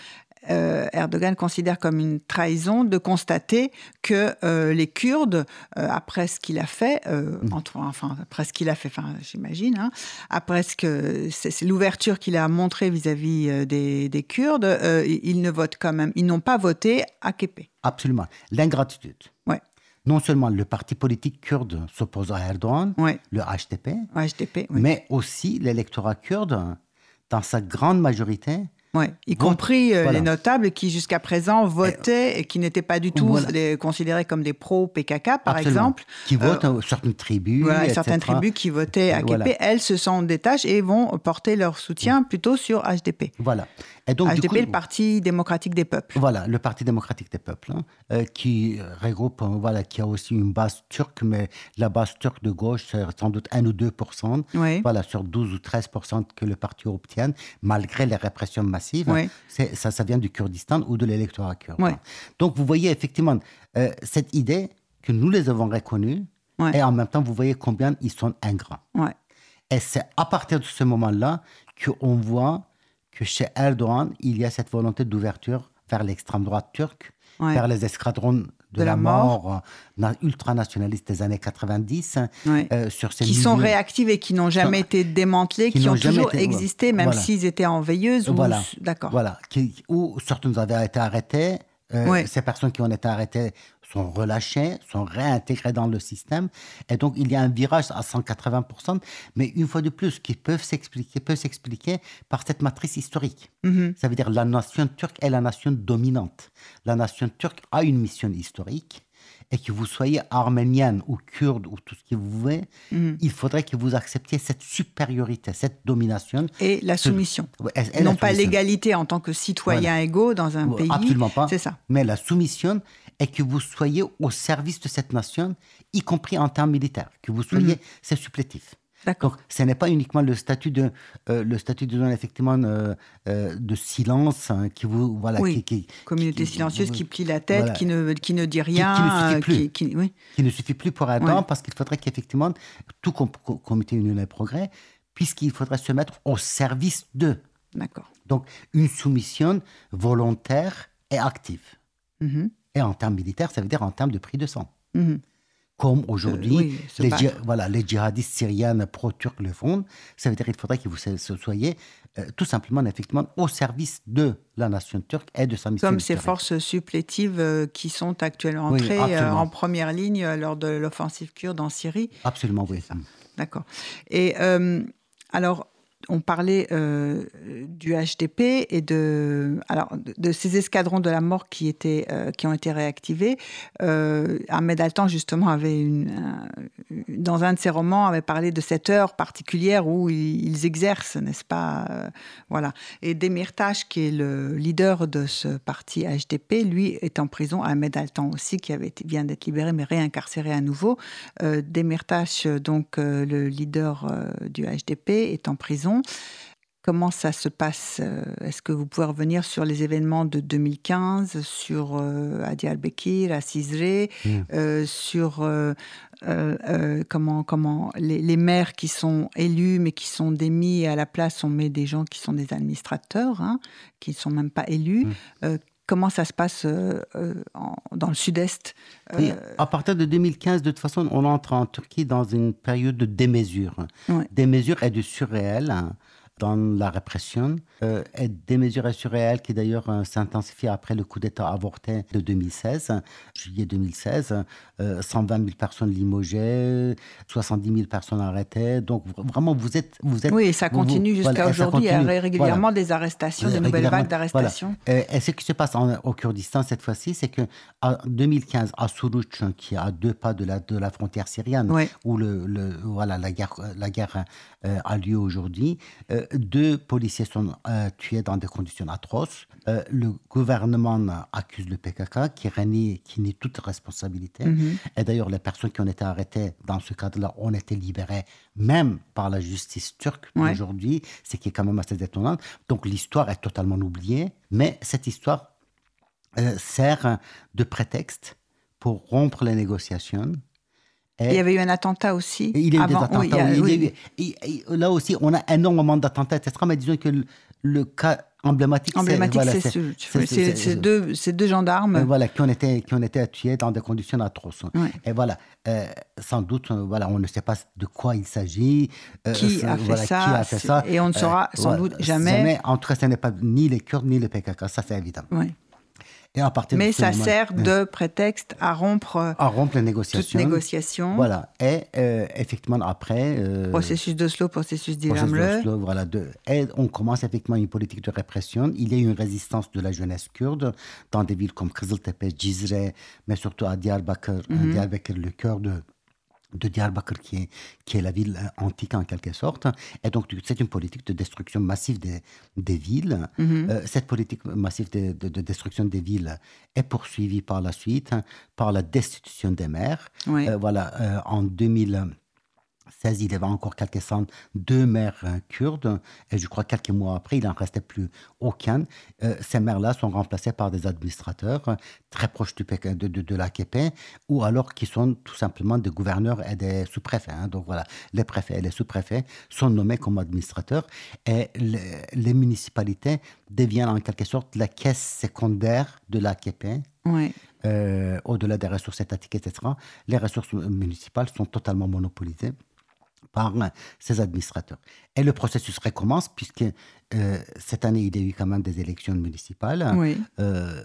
Speaker 3: euh, Erdogan considère comme une trahison de constater que euh, les Kurdes, euh, après ce qu'il a fait, euh,
Speaker 4: Mm.
Speaker 3: entre, enfin, après ce qu'il a fait, enfin, j'imagine, hein, après ce que c'est l'ouverture qu'il a montrée vis-à-vis des, des Kurdes, ils ne votent quand même, ils n'ont pas voté AKP.
Speaker 4: Absolument. L'ingratitude.
Speaker 3: Ouais.
Speaker 4: Non seulement le parti politique kurde s'oppose à Erdogan,
Speaker 3: Ouais.
Speaker 4: le HDP,
Speaker 3: HDP,
Speaker 4: mais aussi l'électorat kurde, dans sa grande majorité,
Speaker 3: Ouais, y
Speaker 4: Vote.
Speaker 3: compris euh,
Speaker 4: Voilà.
Speaker 3: les notables qui jusqu'à présent votaient et qui n'étaient pas du tout
Speaker 4: Voilà.
Speaker 3: considérés comme des pro-PKK, par
Speaker 4: absolument,
Speaker 3: exemple.
Speaker 4: qui votent euh, certaines tribus,
Speaker 3: Voilà,
Speaker 4: etc.
Speaker 3: certaines tribus qui votaient AKP, elles se sont détachées et vont porter leur soutien plutôt sur HDP.
Speaker 4: Voilà. Et donc, du
Speaker 3: HDP,
Speaker 4: coup,
Speaker 3: le Parti démocratique des peuples.
Speaker 4: Voilà, le Parti démocratique des peuples, hein, euh, qui regroupe, euh, voilà, qui a aussi une base turque, mais la base turque de gauche, c'est sans doute 1 ou 2
Speaker 3: Oui.
Speaker 4: voilà, sur 12 ou 13% que le parti obtient, malgré les répressions massives.
Speaker 3: Oui.
Speaker 4: C'est- Ça, ça vient du Kurdistan ou de l'électorat kurde.
Speaker 3: Oui.
Speaker 4: hein. Donc, vous voyez effectivement euh, cette idée que nous les avons reconnus, et en même temps, vous voyez combien ils sont ingrats. Et c'est à partir de ce moment-là qu'on voit que chez Erdogan, il y a cette volonté d'ouverture vers l'extrême droite turque,
Speaker 3: Ouais.
Speaker 4: vers les escadrons de,
Speaker 3: De la
Speaker 4: la mort, euh, na- ultranationalistes des années 90,
Speaker 3: Ouais.
Speaker 4: euh, sur ces
Speaker 3: Qui sont réactifs et qui n'ont jamais été démantelés,
Speaker 4: qui
Speaker 3: qui, ont toujours
Speaker 4: été-
Speaker 3: existé, même
Speaker 4: voilà.
Speaker 3: s'ils étaient en veilleuse. ou-
Speaker 4: Voilà.
Speaker 3: D'accord.
Speaker 4: Voilà, qui, où certains avaient été arrêtés. euh,
Speaker 3: Ouais.
Speaker 4: Ces personnes qui ont été arrêtées sont relâchées, sont réintégrées dans le système. Et donc, il y a un virage à 180%, mais une fois de plus, qui peuvent s'expliquer, peut s'expliquer par cette matrice historique.
Speaker 3: Mhm.
Speaker 4: Ça veut dire la nation turque est la nation dominante. La nation turque a une mission historique. Et que vous soyez arménienne ou kurde ou tout ce que vous voulez,
Speaker 3: Mhm.
Speaker 4: il faudrait que vous acceptiez cette supériorité, cette domination.
Speaker 3: Et la soumission.
Speaker 4: Et- la
Speaker 3: non pas
Speaker 4: soumission.
Speaker 3: l'égalité en tant que citoyen égaux dans un pays.
Speaker 4: Absolument pas.
Speaker 3: C'est ça.
Speaker 4: Mais la soumission est que vous soyez au service de cette nation, y compris en termes militaires, que vous soyez
Speaker 3: Mhm.
Speaker 4: ses supplétifs. Donc, ce n'est pas uniquement le statut de, euh, le statut de zone, effectivement, euh, euh, de silence hein, qui vous, voilà,
Speaker 3: Oui.
Speaker 4: qui, qui-
Speaker 3: Communauté
Speaker 4: qui-
Speaker 3: silencieuse qui plie la tête,
Speaker 4: Voilà.
Speaker 3: qui, ne, qui ne dit
Speaker 4: qui
Speaker 3: rien.
Speaker 4: ne suffit plus.
Speaker 3: qui- qui- oui.
Speaker 4: qui ne suffit plus pour Erdogan
Speaker 3: Ouais.
Speaker 4: parce qu'il faudrait qu'effectivement, tout com- com- comité Union et Progrès, puisqu'il faudrait se mettre au service d'eux.
Speaker 3: D'accord.
Speaker 4: Donc, une soumission volontaire et active.
Speaker 3: Mhm.
Speaker 4: Et en termes militaires, ça veut dire en termes de prix de sang.
Speaker 3: Mhm.
Speaker 4: Comme aujourd'hui,
Speaker 3: Euh, oui,
Speaker 4: les, voilà, les djihadistes syriennes pro-turcs le font. Ça veut dire qu'il faudrait que vous so- so- soyez euh, tout simplement, effectivement, au service de la nation turque et de sa mission.
Speaker 3: Comme ces forces supplétives euh, qui sont actuellement entrées en première ligne lors de l'offensive kurde en Syrie.
Speaker 4: Absolument, oui.
Speaker 3: D'accord. Et alors, on parlait euh, du HDP et de, alors, de, ces escadrons de la mort qui, étaient, euh, qui ont été réactivés. Euh, Ahmed Altan, justement, avait une, un- dans un de ses romans, avait parlé de cette heure particulière où ils, exercent, n'est-ce pas Voilà. Et Demirtas, qui est le leader de ce parti HDP, lui est en prison. Ahmed Altan aussi, qui avait vient d'être libéré, mais réincarcéré à nouveau. Demirtas, donc le leader du HDP, est en prison. Comment ça se passe euh, Est-ce que vous pouvez revenir sur les événements de 2015, sur euh, à Diyarbakir, à Cizre,
Speaker 4: Mm.
Speaker 3: euh, sur euh, comment, comment les, les maires qui sont élus mais qui sont démis et à la place on met des gens qui sont des administrateurs, hein, qui ne sont même pas élus.
Speaker 4: Mm.
Speaker 3: Comment ça se passe euh, euh, en- dans le sud-est euh,
Speaker 4: à partir de 2015, de toute façon, on entre en Turquie dans une période de démesure.
Speaker 3: Ouais.
Speaker 4: Démesure et de surréel hein, dans la répression. euh, et démesure et surréel qui d'ailleurs euh, s'intensifie après le coup d'État avorté de 2016, juillet 2016. euh, 120 000 personnes limogées, 70 000 personnes arrêtées. Donc vraiment, vous êtes... Vous êtes
Speaker 3: Oui, et ça continue jusqu'à
Speaker 4: voilà, et ça
Speaker 3: aujourd'hui. Il y a
Speaker 4: continue.
Speaker 3: régulièrement
Speaker 4: Voilà.
Speaker 3: des arrestations, des nouvelles vagues d'arrestations.
Speaker 4: Voilà. Euh, Et ce qui se passe en- au Kurdistan cette fois-ci, c'est que en 2015, à Suruc, qui est à deux pas de la, de la frontière syrienne, où le, le- voilà, la guerre, la guerre a lieu aujourd'hui, euh, deux policiers sont euh, tués dans des conditions atroces. Euh, le gouvernement accuse le PKK, qui renie, qui nie toute responsabilité.
Speaker 3: Mhm.
Speaker 4: Et d'ailleurs, les personnes qui ont été arrêtées dans ce cadre-là ont été libérées, même par la justice turque
Speaker 3: Ouais.
Speaker 4: aujourd'hui, ce qui est quand même assez étonnant. Donc l'histoire est totalement oubliée, mais cette histoire euh, sert de prétexte pour rompre les négociations. Et
Speaker 3: Il y avait eu un attentat aussi.
Speaker 4: il y a eu des attentats.
Speaker 3: Oui, il y a-
Speaker 4: oui, il y a
Speaker 3: oui.
Speaker 4: eu- et- et là aussi, on a énormément d'attentats, etc. Mais disons que le, le cas emblématique, c'est-
Speaker 3: Emblématique, c'est
Speaker 4: c'est-
Speaker 3: ce-
Speaker 4: c'est-
Speaker 3: c'est-
Speaker 4: c'est-
Speaker 3: c'est deux, ces deux gendarmes.
Speaker 4: euh, voilà, qui ont été, qui ont été tués dans des conditions atroces.
Speaker 3: Ouais.
Speaker 4: Et voilà, euh, sans doute, euh, voilà, on ne sait pas de quoi il s'agit. euh,
Speaker 3: Qui a fait
Speaker 4: voilà,
Speaker 3: ça,
Speaker 4: qui a fait
Speaker 3: c'est-
Speaker 4: ça.
Speaker 3: et on ne saura sans doute jamais.
Speaker 4: En tout cas, ce n'est pas ni les Kurdes ni les PKK, ça c'est évident.
Speaker 3: Oui.
Speaker 4: Et à partir de
Speaker 3: Mais ça
Speaker 4: moment-
Speaker 3: sert
Speaker 4: euh,
Speaker 3: de prétexte à rompre euh,
Speaker 4: à rompre les
Speaker 3: toute
Speaker 4: négociations.
Speaker 3: négociation.
Speaker 4: Voilà. Et euh, effectivement, après. euh,
Speaker 3: Processus d'Oslo, processus
Speaker 4: processus
Speaker 3: d'Iramle.
Speaker 4: d'Oslo, voilà, de, et on commence effectivement une politique de répression. Il y a eu une résistance de la jeunesse kurde dans des villes comme Kızıltepe, Cizre, mais surtout à Diyarbakır,
Speaker 3: Mhm.
Speaker 4: Diyarbakır le cœur de, de Diyarbakır, qui est, qui est la ville antique en quelque sorte. Et donc, c'est une politique de destruction massive des, des villes.
Speaker 3: Mhm.
Speaker 4: Euh, cette politique massive de, de- de destruction des villes est poursuivie par la suite hein, par la destitution des maires.
Speaker 3: Oui.
Speaker 4: Euh, voilà, euh, en 2016, il y avait encore quelques cent, deux maires euh, kurdes, et je crois quelques mois après, il n'en restait plus aucun. Euh, ces maires-là sont remplacés par des administrateurs euh, très proches du PK de, de, de l'AKP, ou alors qui sont tout simplement des gouverneurs et des sous-préfets. hein. Donc voilà, les préfets et les sous-préfets sont nommés comme administrateurs, et les, les municipalités deviennent en quelque sorte la caisse secondaire de l'AKP
Speaker 3: Oui.
Speaker 4: euh, au-delà des ressources étatiques, etc., les ressources municipales sont totalement monopolisées par euh, ces administrateurs. Et le processus recommence puisque euh, cette année, il y a eu quand même des élections municipales.
Speaker 3: Oui.
Speaker 4: Euh,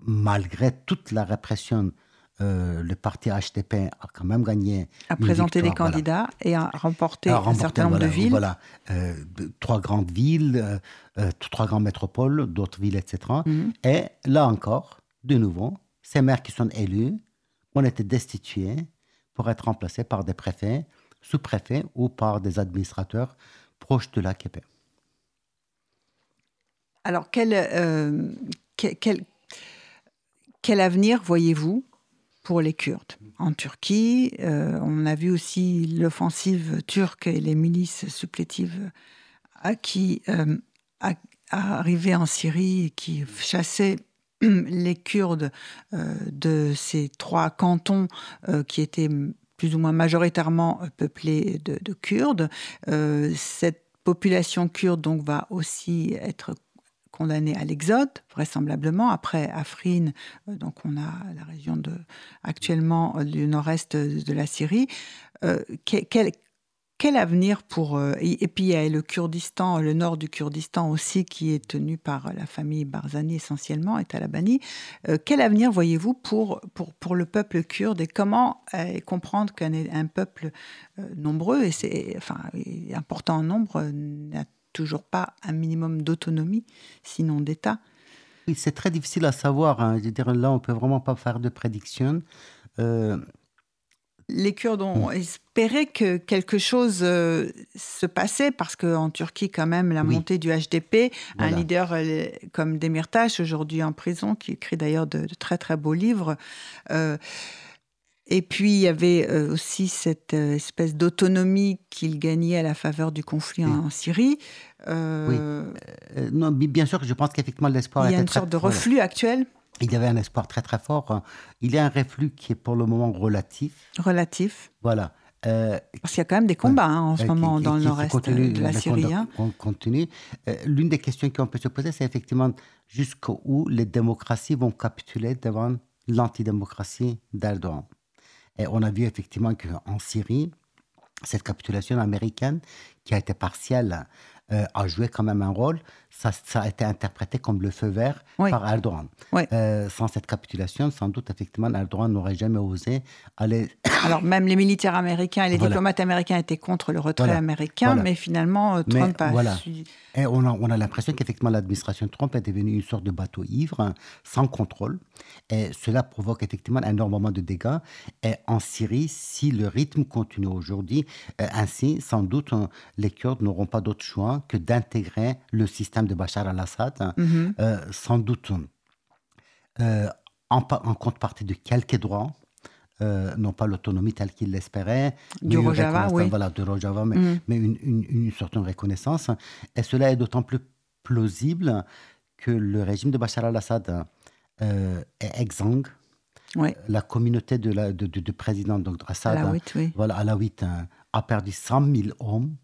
Speaker 4: malgré toute la répression, euh, le parti HDP a quand même gagné.
Speaker 3: À
Speaker 4: une
Speaker 3: présenter des
Speaker 4: voilà.
Speaker 3: candidats et à remporter
Speaker 4: A
Speaker 3: un
Speaker 4: remporté,
Speaker 3: certain nombre
Speaker 4: voilà,
Speaker 3: de villes.
Speaker 4: Voilà, de- trois grandes villes, trois grandes métropoles, d'autres villes, etc.
Speaker 3: Mhm.
Speaker 4: Et là encore, de nouveau, ces maires qui sont élus ont été destitués pour être remplacés par des préfets, sous-préfets ou par des administrateurs proches de l'AKP.
Speaker 3: Alors, quel, euh, quel, quel- avenir voyez-vous pour les Kurdes en Turquie? Euh, On a vu aussi l'offensive turque et les milices supplétives qui euh, arrivaient en Syrie et qui chassaient [CLEARS THROAT] les Kurdes euh, de ces trois cantons qui étaient plus ou moins majoritairement peuplés de, de Kurdes. Euh, cette population kurde donc va aussi être condamnée à l'exode, vraisemblablement. Après Afrin, euh, donc on a la région de, actuellement euh, du nord-est de la Syrie. Euh, quel avenir pour... euh, et, puis il y a le Kurdistan, le nord du Kurdistan aussi, qui est tenu par la famille Barzani essentiellement, et Talabani. Euh, quel avenir voyez-vous pour, pour, pour le peuple kurde et comment euh, comprendre qu'un un peuple euh, nombreux, et c'est enfin, important en nombre, n'a toujours pas un minimum d'autonomie, sinon d'État?
Speaker 4: C'est très difficile à savoir. hein. Je veux dire, là, on peut vraiment pas faire de prédiction.
Speaker 3: Les Kurdes ont espéré que quelque chose euh, se passait parce qu'en Turquie, quand même, la
Speaker 4: Oui.
Speaker 3: montée du HDP, un leader euh, comme Demirtas, aujourd'hui en prison, qui écrit d'ailleurs de, de très très beaux livres, euh, Et puis, il y avait aussi cette espèce d'autonomie qu'il gagnait à la faveur du conflit en, en Syrie. Euh,
Speaker 4: non, bien sûr que je pense qu'effectivement l'espoir
Speaker 3: Il y a une sorte de
Speaker 4: voilà.
Speaker 3: reflux actuel,
Speaker 4: Il y avait un espoir très très fort. Il y a un reflux qui est pour le moment relatif.
Speaker 3: relatif.
Speaker 4: Voilà. Euh,
Speaker 3: Parce qu'il y a quand même des combats hein, en ce
Speaker 4: euh,
Speaker 3: moment
Speaker 4: qui-
Speaker 3: dans
Speaker 4: qui-
Speaker 3: le nord-est
Speaker 4: continue-
Speaker 3: de la Syrie. hein.
Speaker 4: con- continue. Euh, L'une des questions qu'on peut se poser, c'est effectivement jusqu'où les démocraties vont capituler devant l'antidémocratie d'Erdogan. Et on a vu effectivement qu'en Syrie, cette capitulation américaine, qui a été partielle, euh, a joué quand même un rôle. Ça, ça a été interprété comme le feu vert
Speaker 3: Oui.
Speaker 4: par Erdogan.
Speaker 3: Oui.
Speaker 4: Euh, sans cette capitulation, sans doute, effectivement, Erdogan n'aurait jamais osé aller [COUGHS]
Speaker 3: Alors même les militaires américains et les
Speaker 4: Voilà.
Speaker 3: diplomates américains étaient contre le retrait
Speaker 4: Voilà.
Speaker 3: américain,
Speaker 4: Voilà.
Speaker 3: mais finalement euh,
Speaker 4: Mais
Speaker 3: Trump a
Speaker 4: voilà.
Speaker 3: su-
Speaker 4: Et on a, on a l'impression qu'effectivement l'administration Trump est devenue une sorte de bateau ivre, hein, sans contrôle. Et cela provoque effectivement énormément de dégâts. Et en Syrie, si le rythme continue aujourd'hui, euh, ainsi, sans doute, euh, les Kurdes n'auront pas d'autre choix que d'intégrer le système de Bachar al-Assad, hein,
Speaker 3: Mhm.
Speaker 4: euh, sans doute euh, en, pa- en contrepartie de quelques droits. euh, non pas l'autonomie telle qu'il l'espérait,
Speaker 3: Du
Speaker 4: mais une
Speaker 3: Rojava,
Speaker 4: reconnaissance-
Speaker 3: oui.
Speaker 4: Voilà, de Rojava, mais,
Speaker 3: Mhm.
Speaker 4: mais une, une, de reconnaissance. Et cela est d'autant plus plausible que le régime de Bachar al-Assad est exsangue.
Speaker 3: Ouais.
Speaker 4: La communauté de, la, de, de, de président donc, Assad,
Speaker 3: oui.
Speaker 4: voilà, Alaouite, hein, a perdu 100 000 hommes.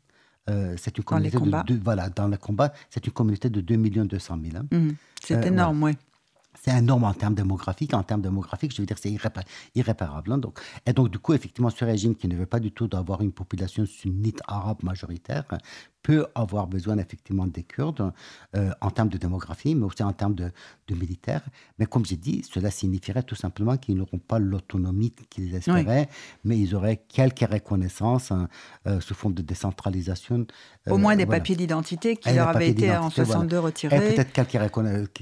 Speaker 4: Euh, c'est une
Speaker 3: Dans les
Speaker 4: communauté de
Speaker 3: combats.
Speaker 4: deux- voilà, dans le combat, c'est une communauté de 2 200 000. hein.
Speaker 3: Mhm. C'est
Speaker 4: Euh,
Speaker 3: énorme, oui.
Speaker 4: C'est énorme en termes démographiques. En termes démographiques, je veux dire, c'est irrépa- irréparable. hein. Donc, et donc, du coup, effectivement, ce régime qui ne veut pas du tout d'avoir une population sunnite arabe majoritaire hein, peut avoir besoin effectivement des Kurdes euh, en termes de démographie, mais aussi en termes de, de militaires. Mais comme j'ai dit, cela signifierait tout simplement qu'ils n'auront pas l'autonomie qu'ils espéraient, mais ils auraient quelques reconnaissances hein, euh, sous forme de décentralisation.
Speaker 3: Au
Speaker 4: euh,
Speaker 3: moins des
Speaker 4: voilà.
Speaker 3: papiers d'identité qui
Speaker 4: Et des
Speaker 3: leur avaient été en
Speaker 4: d'identité, voilà.
Speaker 3: 62
Speaker 4: Et
Speaker 3: retirés.
Speaker 4: peut-être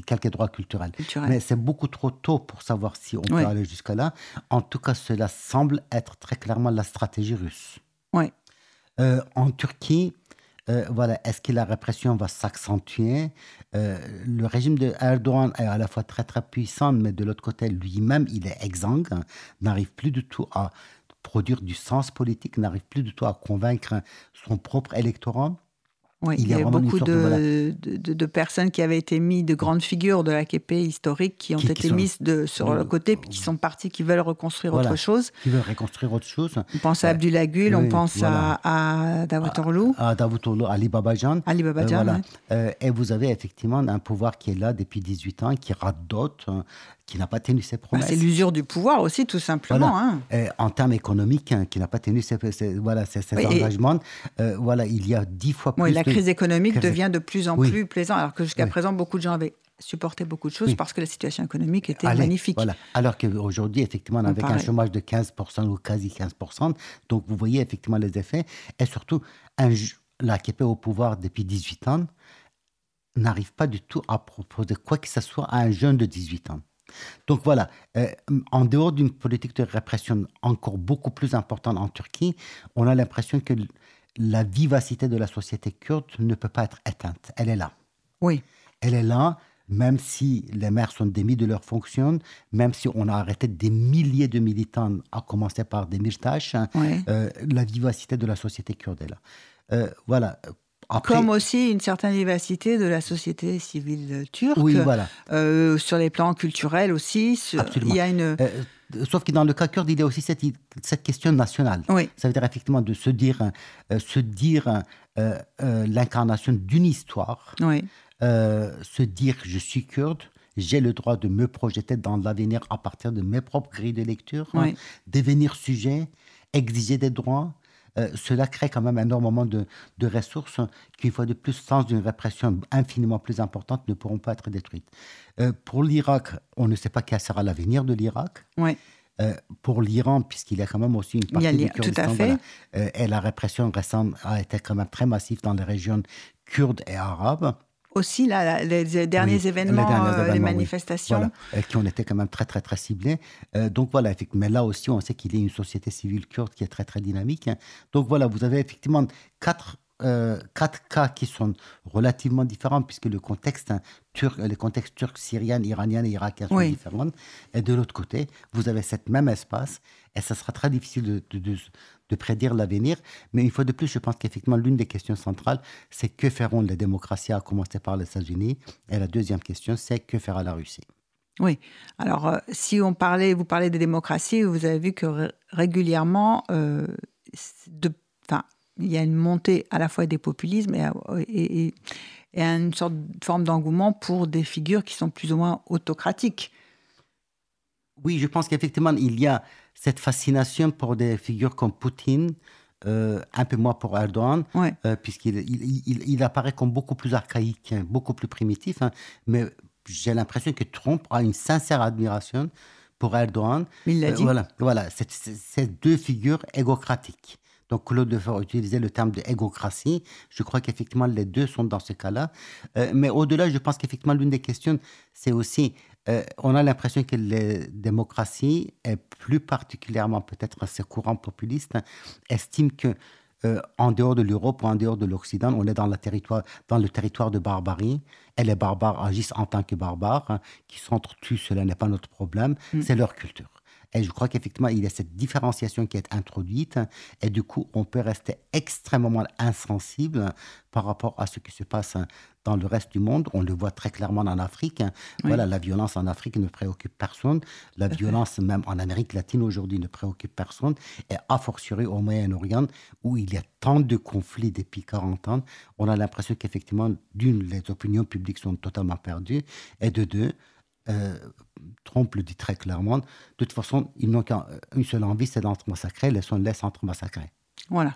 Speaker 4: quelques, droits culturels.
Speaker 3: Culturels.
Speaker 4: Mais c'est beaucoup trop tôt pour savoir si on
Speaker 3: Oui.
Speaker 4: peut aller jusqu'à là. En tout cas, cela semble être très clairement la stratégie russe.
Speaker 3: Oui.
Speaker 4: Euh, en Turquie, euh, voilà, est-ce que la répression va s'accentuer? Euh, Le régime de est à la fois très très puissant, mais de l'autre côté, lui-même, il est exsangue, hein, n'arrive plus du tout à produire du sens politique, n'arrive plus du tout à convaincre son propre électorat.
Speaker 3: Oui,
Speaker 4: Il y a
Speaker 3: beaucoup de,
Speaker 4: de- voilà.
Speaker 3: de, de- de personnes qui avaient été mises, de grandes figures de l'AKP historiques, qui ont
Speaker 4: Qui- qui
Speaker 3: été
Speaker 4: sont-
Speaker 3: mises de, sur le côté, puis qui sont partis, qui veulent reconstruire
Speaker 4: Voilà.
Speaker 3: autre chose.
Speaker 4: qui veut reconstruire autre chose.
Speaker 3: On pense à. Abdullah Gül, on pense
Speaker 4: voilà.
Speaker 3: à, à
Speaker 4: à Davutoglu, Ali Babajan.
Speaker 3: Ali Babajan.
Speaker 4: Euh,
Speaker 3: ouais.
Speaker 4: Euh, et vous avez effectivement un pouvoir qui est là depuis 18 ans, qui radote, hein, qui n'a pas tenu ses
Speaker 3: Bah,
Speaker 4: promesses.
Speaker 3: c'est l'usure du pouvoir aussi, tout simplement.
Speaker 4: Voilà.
Speaker 3: hein.
Speaker 4: En termes économiques, hein, qui n'a pas tenu ses, ses- voilà, ses, ses
Speaker 3: Oui, et-
Speaker 4: engagements. Euh, voilà, il y a dix fois plus.
Speaker 3: Oui, la
Speaker 4: de-
Speaker 3: crise économique devient de plus en
Speaker 4: Oui.
Speaker 3: plus plaisante, alors que jusqu'à
Speaker 4: Oui.
Speaker 3: présent, beaucoup de gens avaient supporté beaucoup de choses
Speaker 4: Oui.
Speaker 3: parce que la situation économique était
Speaker 4: Allez,
Speaker 3: magnifique.
Speaker 4: Voilà. Alors qu'aujourd'hui, effectivement, avec un chômage de 15% ou quasi 15%, donc vous voyez effectivement les effets. Et surtout, un, ju- l'AKP au pouvoir depuis 18 ans n'arrive pas du tout à proposer quoi que ce soit à un jeune de 18 ans. Donc voilà, euh, en dehors d'une politique de répression encore beaucoup plus importante en Turquie, on a l'impression que la vivacité de la société kurde ne peut pas être éteinte. Elle est là.
Speaker 3: Oui.
Speaker 4: Elle est là, même si les maires sont démis de leurs fonctions, même si on a arrêté des milliers de militants, à commencer par des Mirtash,
Speaker 3: Ouais.
Speaker 4: euh, la vivacité de la société kurde est là. Euh, voilà. Après,
Speaker 3: Comme aussi une certaine vivacité de la société civile turque,
Speaker 4: oui, voilà.
Speaker 3: euh, sur les plans culturels aussi. sur-
Speaker 4: Absolument.
Speaker 3: Il y a une.
Speaker 4: Euh, sauf que dans le cas kurde, il y a aussi cette, cette question nationale.
Speaker 3: Oui.
Speaker 4: Ça veut dire effectivement de se dire, euh, se dire euh, euh, l'incarnation d'une histoire,
Speaker 3: Oui.
Speaker 4: euh, se dire je suis kurde, j'ai le droit de me projeter dans l'avenir à partir de mes propres grilles de lecture, hein,
Speaker 3: Oui.
Speaker 4: devenir sujet, exiger des droits. Euh, cela crée quand même énormément de, de ressources qui, une fois de plus, sans une répression infiniment plus importante, ne pourront pas être détruites. Euh, pour l'Irak, on ne sait pas quel sera l'avenir de l'Irak.
Speaker 3: Oui.
Speaker 4: Euh, pour l'Iran, puisqu'il y a quand même aussi une
Speaker 3: Il y a
Speaker 4: partie du Kurdistan, voilà, euh, et la répression récente a été quand même très massive dans les régions kurdes et arabes.
Speaker 3: Aussi, là, les derniers
Speaker 4: Oui, les
Speaker 3: événements, euh, les
Speaker 4: oui.
Speaker 3: manifestations.
Speaker 4: Voilà, euh, qui ont été quand même très, très, très ciblés. Euh, donc voilà, mais là aussi, on sait qu'il y a une société civile kurde qui est très, très dynamique. hein. Donc voilà, vous avez effectivement quatre euh, quatre cas qui sont relativement différents puisque le contexte hein, turc, les contextes turcs, syriens, iraniens et irakiens sont
Speaker 3: Oui.
Speaker 4: différents. Et de l'autre côté, vous avez cet même espace et ça sera très difficile de, de- de- de prédire l'avenir. Mais une fois de plus, je pense qu'effectivement, l'une des questions centrales, c'est que feront les démocraties, à commencer par les États-Unis. Et la deuxième question, c'est que fera la Russie?
Speaker 3: Oui. Alors, euh, si on parlait, vous parlez des démocraties, vous avez vu que ré- régulièrement, euh, de, il y a une montée à la fois des populismes et, et, et- et une sorte de forme d'engouement pour des figures qui sont plus ou moins autocratiques.
Speaker 4: Oui, je pense qu'effectivement, il y a cette fascination pour des figures comme Poutine, euh, un peu moins pour Erdogan,
Speaker 3: Ouais.
Speaker 4: euh, puisqu'il il, il- il apparaît comme beaucoup plus archaïque, hein, beaucoup plus primitif. hein. mais j'ai l'impression que Trump a une sincère admiration pour Erdogan.
Speaker 3: Il l'a
Speaker 4: Euh,
Speaker 3: dit.
Speaker 4: Voilà, voilà c'est deux figures égocratiques. Donc Claude Lefort utilisait le terme de égocratie. Je crois qu'effectivement les deux sont dans ce cas-là. Euh, mais au-delà, je pense qu'effectivement l'une des questions, c'est aussi, euh, on a l'impression que les démocraties, et plus particulièrement peut-être ces courants populistes, estiment que euh, en dehors de l'Europe ou en dehors de l'Occident, on est dans, la territoire, dans le territoire de barbarie, et les barbares agissent en tant que barbares, hein, qui s'entretuent, cela n'est pas notre problème, c'est leur culture. Et je crois qu'effectivement, il y a cette différenciation qui est introduite, et du coup, on peut rester extrêmement insensible par rapport à ce qui se passe dans le reste du monde. On le voit très clairement en Afrique. Voilà, la violence en Afrique ne préoccupe personne. La violence, même en Amérique latine aujourd'hui, ne préoccupe personne. Et a fortiori au Moyen-Orient, où il y a tant de conflits depuis 40 ans, on a l'impression qu'effectivement, d'une, les opinions publiques sont totalement perdues, et de deux, euh, Trump le dit très clairement, de toute façon, ils n'ont qu'une seule envie, c'est d'entre-massacrer, laissons-les entre-massacrer.
Speaker 3: Voilà.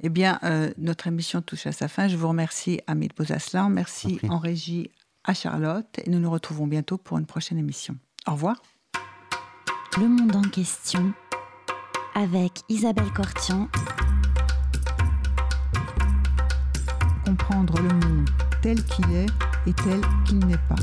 Speaker 3: Eh bien, euh, notre émission touche à sa fin. Je vous remercie, Amit Bozaslan. Merci en régie à Charlotte. Et nous nous retrouvons bientôt pour une prochaine émission. Au revoir.
Speaker 1: Le monde en question avec Isabelle Cortian
Speaker 2: Comprendre le monde tel qu'il est et tel qu'il n'est pas.